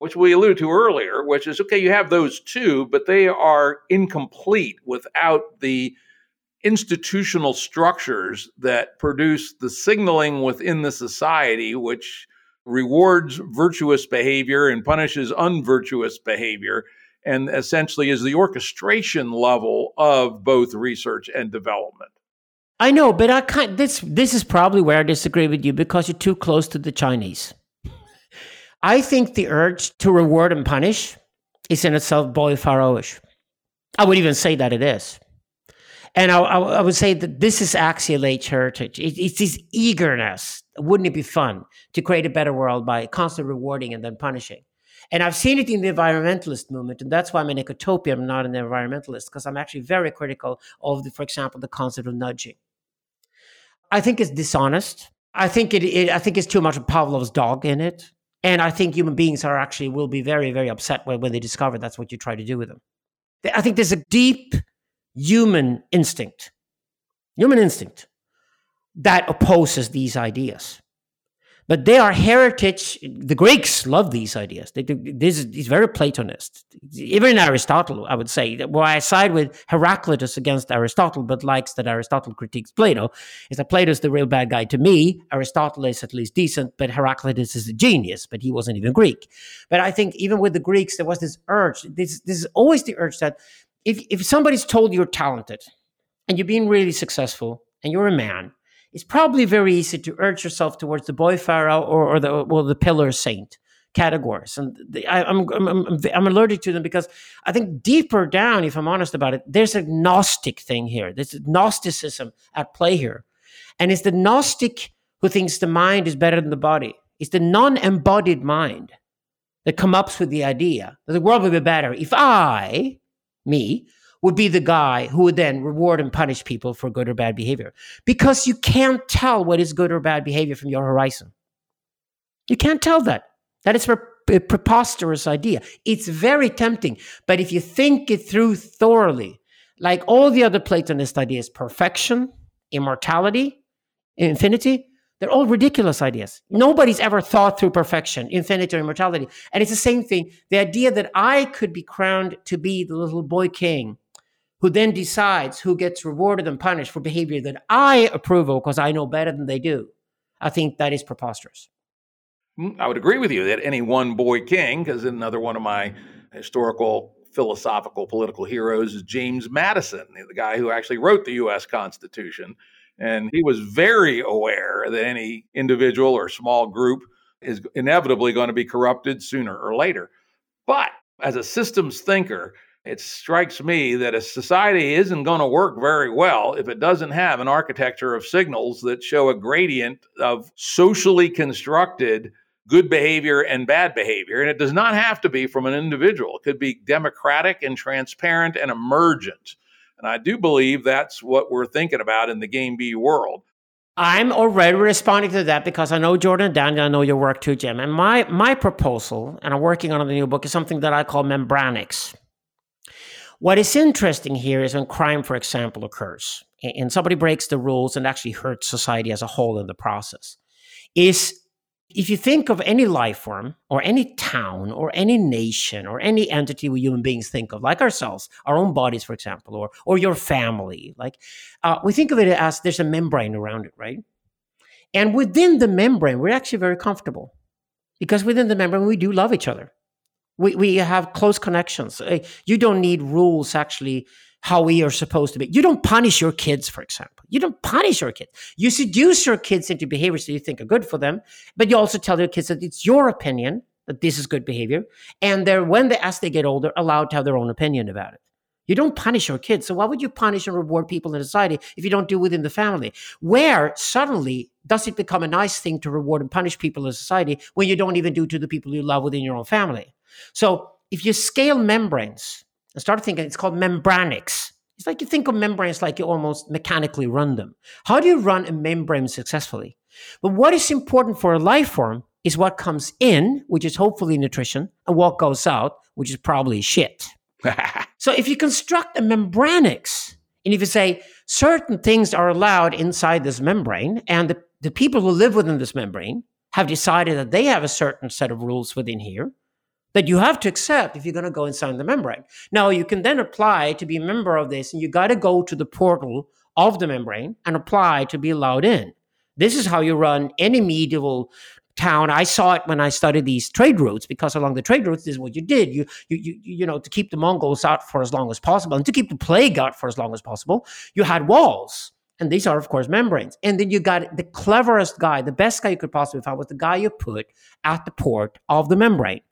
which we alluded to earlier, which is okay, you have those two, but they are incomplete without the institutional structures that produce the signaling within the society, which rewards virtuous behavior and punishes unvirtuous behavior, and essentially is the orchestration level of both research and development. I know, but I can't. This this is probably where I disagree with you because you're too close to the Chinese. I think the urge to reward and punish is in itself boy pharaohish. I would even say that it is. And I, I, I would say that this is axial age heritage. It, it's this eagerness. Wouldn't it be fun to create a better world by constantly rewarding and then punishing? And I've seen it in the environmentalist movement, and that's why I'm an ecotopia. I'm not an environmentalist because I'm actually very critical of, the, for example, the concept of nudging. I think it's dishonest. I think it, it, I think it's too much of Pavlov's dog in it, and I think human beings are actually will be very very upset when, when they discover that's what you try to do with them. I think there's a deep human instinct, human instinct that opposes these ideas but they are heritage. The Greeks love these ideas. They, this is very Platonist. Even Aristotle, I would say, where I side with Heraclitus against Aristotle, but likes that Aristotle critiques Plato, is that Plato's the real bad guy to me. Aristotle is at least decent, but Heraclitus is a genius, but he wasn't even Greek. But I think even with the Greeks, there was this urge. This, this is always the urge that if, if somebody's told you're talented and you're being really successful and you're a man, it's probably very easy to urge yourself towards the boy pharaoh or, or the well the pillar saint categories. And the, I, am I'm, I'm, I'm allergic to them because i think deeper down if i'm honest about it there's a gnostic thing here. There's gnosticism at play here. And it's the gnostic who thinks the mind is better than the body. It's the non-embodied mind that comes up with the idea that the world would be better if i me would be the guy who would then reward and punish people for good or bad behavior because you can't tell what is good or bad behavior from your horizon. You can't tell that. That is a preposterous idea. It's very tempting, but if you think it through thoroughly, like all the other Platonist ideas, perfection, immortality, infinity, they're all ridiculous ideas. Nobody's ever thought through perfection, infinity, or immortality. And it's the same thing. The idea that I could be crowned to be the little boy king who then decides who gets rewarded and punished for behavior that I approve of because I know better than they do. I think that is preposterous. Hmm, I would agree with you that any one boy king, because another one of my historical, philosophical, political heroes is James Madison, the guy who actually wrote the U.S. Constitution. And he was very aware that any individual or small group is inevitably going to be corrupted sooner or later. But as a systems thinker, it strikes me that a society isn't going to work very well if it doesn't have an architecture of signals that show a gradient of socially constructed good behavior and bad behavior. And it does not have to be from an individual, it could be democratic and transparent and emergent. And I do believe that's what we're thinking about in the Game B world. I'm already responding to that because I know Jordan Daniel, I know your work too, Jim. And my my proposal, and I'm working on the new book, is something that I call membranics. What is interesting here is when crime, for example, occurs and somebody breaks the rules and actually hurts society as a whole in the process, is if you think of any life form or any town or any nation or any entity we human beings think of, like ourselves, our own bodies, for example, or or your family, like uh, we think of it as there's a membrane around it, right? And within the membrane, we're actually very comfortable because within the membrane we do love each other. We, we have close connections. Uh, you don't need rules actually how we are supposed to be. You don't punish your kids, for example. You don't punish your kids. You seduce your kids into behaviors that you think are good for them, but you also tell your kids that it's your opinion that this is good behavior, and they're when they as they get older allowed to have their own opinion about it. You don't punish your kids. So why would you punish and reward people in society if you don't do within the family? Where suddenly does it become a nice thing to reward and punish people in society when you don't even do to the people you love within your own family? So if you scale membranes and start thinking, it's called membranics. It's like you think of membranes like you almost mechanically run them. How do you run a membrane successfully? But what is important for a life form is what comes in, which is hopefully nutrition, and what goes out, which is probably shit. so if you construct a membranics, and if you say certain things are allowed inside this membrane, and the, the people who live within this membrane have decided that they have a certain set of rules within here, that you have to accept if you're going to go inside the membrane. Now, you can then apply to be a member of this, and you got to go to the portal of the membrane and apply to be allowed in. This is how you run any medieval town. I saw it when I studied these trade routes because along the trade routes, this is what you did. You, you, you, you know, to keep the Mongols out for as long as possible and to keep the plague out for as long as possible, you had walls. And these are, of course, membranes. And then you got the cleverest guy, the best guy you could possibly find was the guy you put at the port of the membrane.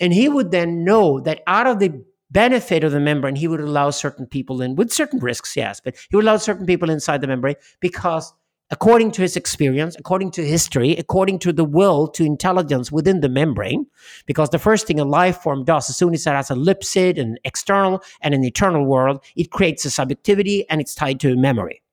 And he would then know that out of the benefit of the membrane, he would allow certain people in with certain risks, yes, but he would allow certain people inside the membrane because according to his experience, according to history, according to the will to intelligence within the membrane. Because the first thing a life form does, as soon as it has a lipsid, an external and an eternal world, it creates a subjectivity and it's tied to memory.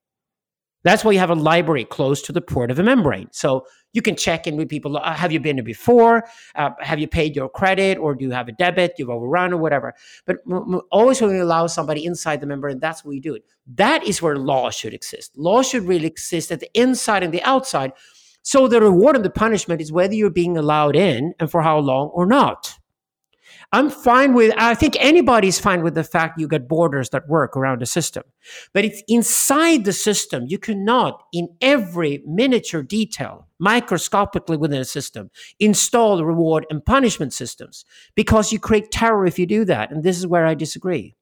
That's why you have a library close to the port of a membrane. So you can check in with people. Uh, have you been here before? Uh, have you paid your credit or do you have a debit? You've overrun or whatever. But always when we allow somebody inside the membrane, that's what we do. That is where law should exist. Law should really exist at the inside and the outside. So the reward and the punishment is whether you're being allowed in and for how long or not. I'm fine with, I think anybody's fine with the fact you get borders that work around the system. But it's inside the system. You cannot, in every miniature detail, microscopically within a system, install reward and punishment systems because you create terror if you do that. And this is where I disagree.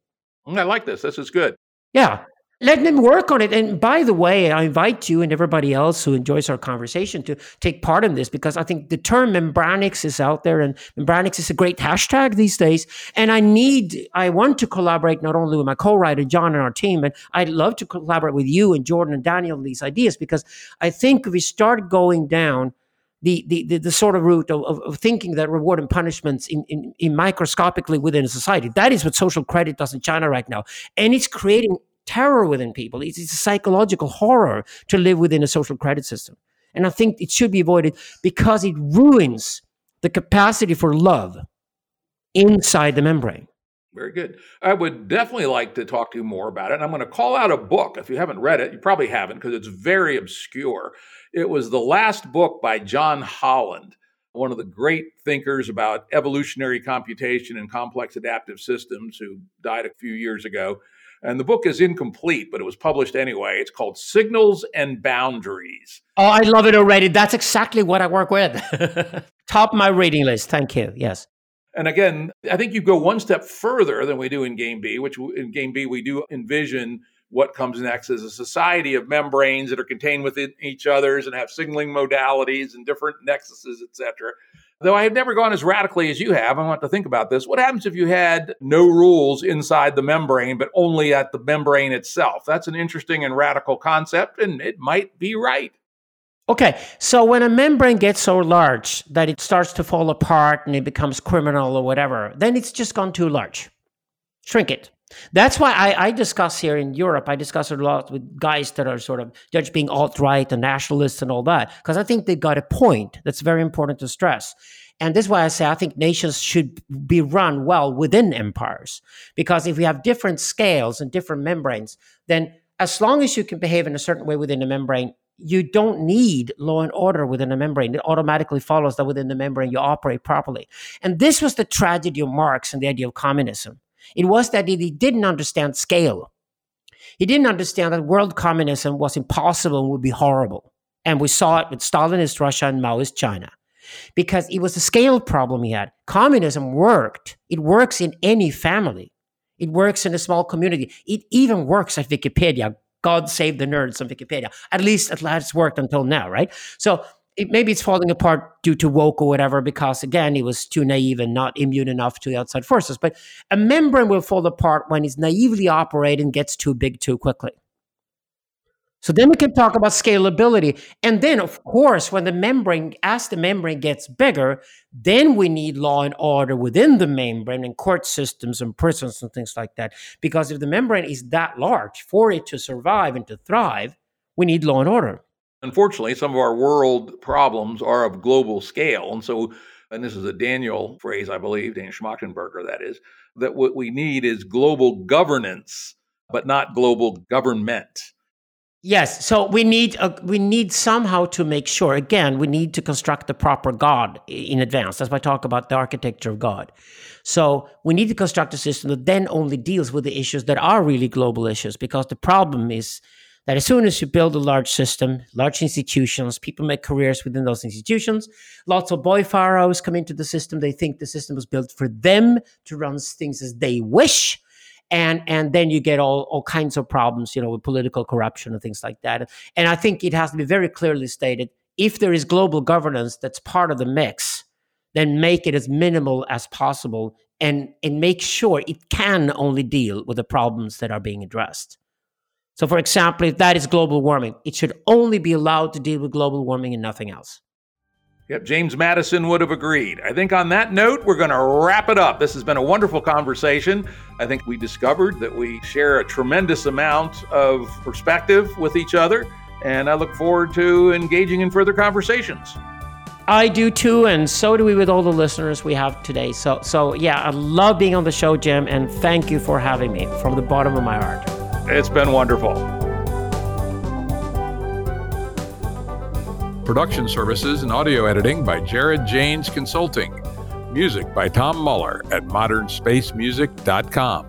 Mm, I like this. This is good. Yeah let them work on it. And by the way, I invite you and everybody else who enjoys our conversation to take part in this because I think the term membranics is out there and membranics is a great hashtag these days. And I need, I want to collaborate not only with my co-writer, Jan and our team, but I'd love to collaborate with you and Jordan and Daniel on these ideas because I think if we start going down the, the, the, the, sort of route of, of, thinking that reward and punishments in, in, in, microscopically within a society. That is what social credit does in China right now. And it's creating terror within people. It's, it's a psychological horror to live within a social credit system. And I think it should be avoided because it ruins the capacity for love inside the membrane. Very good. I would definitely like to talk to you more about it. And I'm going to call out a book. If you haven't read it, you probably haven't because it's very obscure. It was the last book by John Holland, one of the great thinkers about evolutionary computation and complex adaptive systems, who died a few years ago. And the book is incomplete, but it was published anyway. It's called Signals and Boundaries. Oh, I love it already. That's exactly what I work with. Top my reading list. Thank you. Yes. And again, I think you go one step further than we do in Game B, which in Game B, we do envision what comes next as a society of membranes that are contained within each other's and have signaling modalities and different nexuses, et cetera. Though I have never gone as radically as you have, I want to think about this. What happens if you had no rules inside the membrane, but only at the membrane itself? That's an interesting and radical concept, and it might be right. Okay, so when a membrane gets so large that it starts to fall apart and it becomes criminal or whatever, then it's just gone too large. Shrink it. That's why I, I, discuss here in Europe, I discuss it a lot with guys that are sort of judged being alt right and nationalists and all that, because I think they got a point that's very important to stress. And this is why I say I think nations should be run well within empires. Because if we have different scales and different membranes, then as long as you can behave in a certain way within a membrane, you don't need law and order within a membrane. It automatically follows that within the membrane you operate properly. And this was the tragedy of Marx and the idea of communism it was that he didn't understand scale. He didn't understand that world communism was impossible and would be horrible. And we saw it with Stalinist Russia and Maoist China because it was a scale problem he had. Communism worked, it works in any family, it works in a small community, it even works at Wikipedia. God save the nerds on Wikipedia. At least at last it's worked until now, right? So it, maybe it's falling apart due to woke or whatever, because again, he was too naive and not immune enough to the outside forces. But a membrane will fall apart when it's naively operating gets too big too quickly. So then we can talk about scalability. And then, of course, when the membrane, as the membrane gets bigger, then we need law and order within the membrane and court systems and prisons and things like that. Because if the membrane is that large for it to survive and to thrive, we need law and order. Unfortunately, some of our world problems are of global scale. And so, and this is a Daniel phrase, I believe, Daniel Schmachtenberger, that is, that what we need is global governance, but not global government. Yes, so we need a, we need somehow to make sure. Again, we need to construct the proper God in advance. That's why I talk about the architecture of God. So we need to construct a system that then only deals with the issues that are really global issues, because the problem is that as soon as you build a large system, large institutions, people make careers within those institutions. Lots of boy pharaohs come into the system. They think the system was built for them to run things as they wish. And, and then you get all, all kinds of problems, you know, with political corruption and things like that. And I think it has to be very clearly stated if there is global governance that's part of the mix, then make it as minimal as possible and, and make sure it can only deal with the problems that are being addressed. So, for example, if that is global warming, it should only be allowed to deal with global warming and nothing else. Yep, James Madison would have agreed. I think on that note, we're going to wrap it up. This has been a wonderful conversation. I think we discovered that we share a tremendous amount of perspective with each other, and I look forward to engaging in further conversations. I do too, and so do we with all the listeners we have today. So, so yeah, I love being on the show, Jim, and thank you for having me from the bottom of my heart. It's been wonderful. Production services and audio editing by Jared Janes Consulting. Music by Tom Muller at modernspacemusic.com.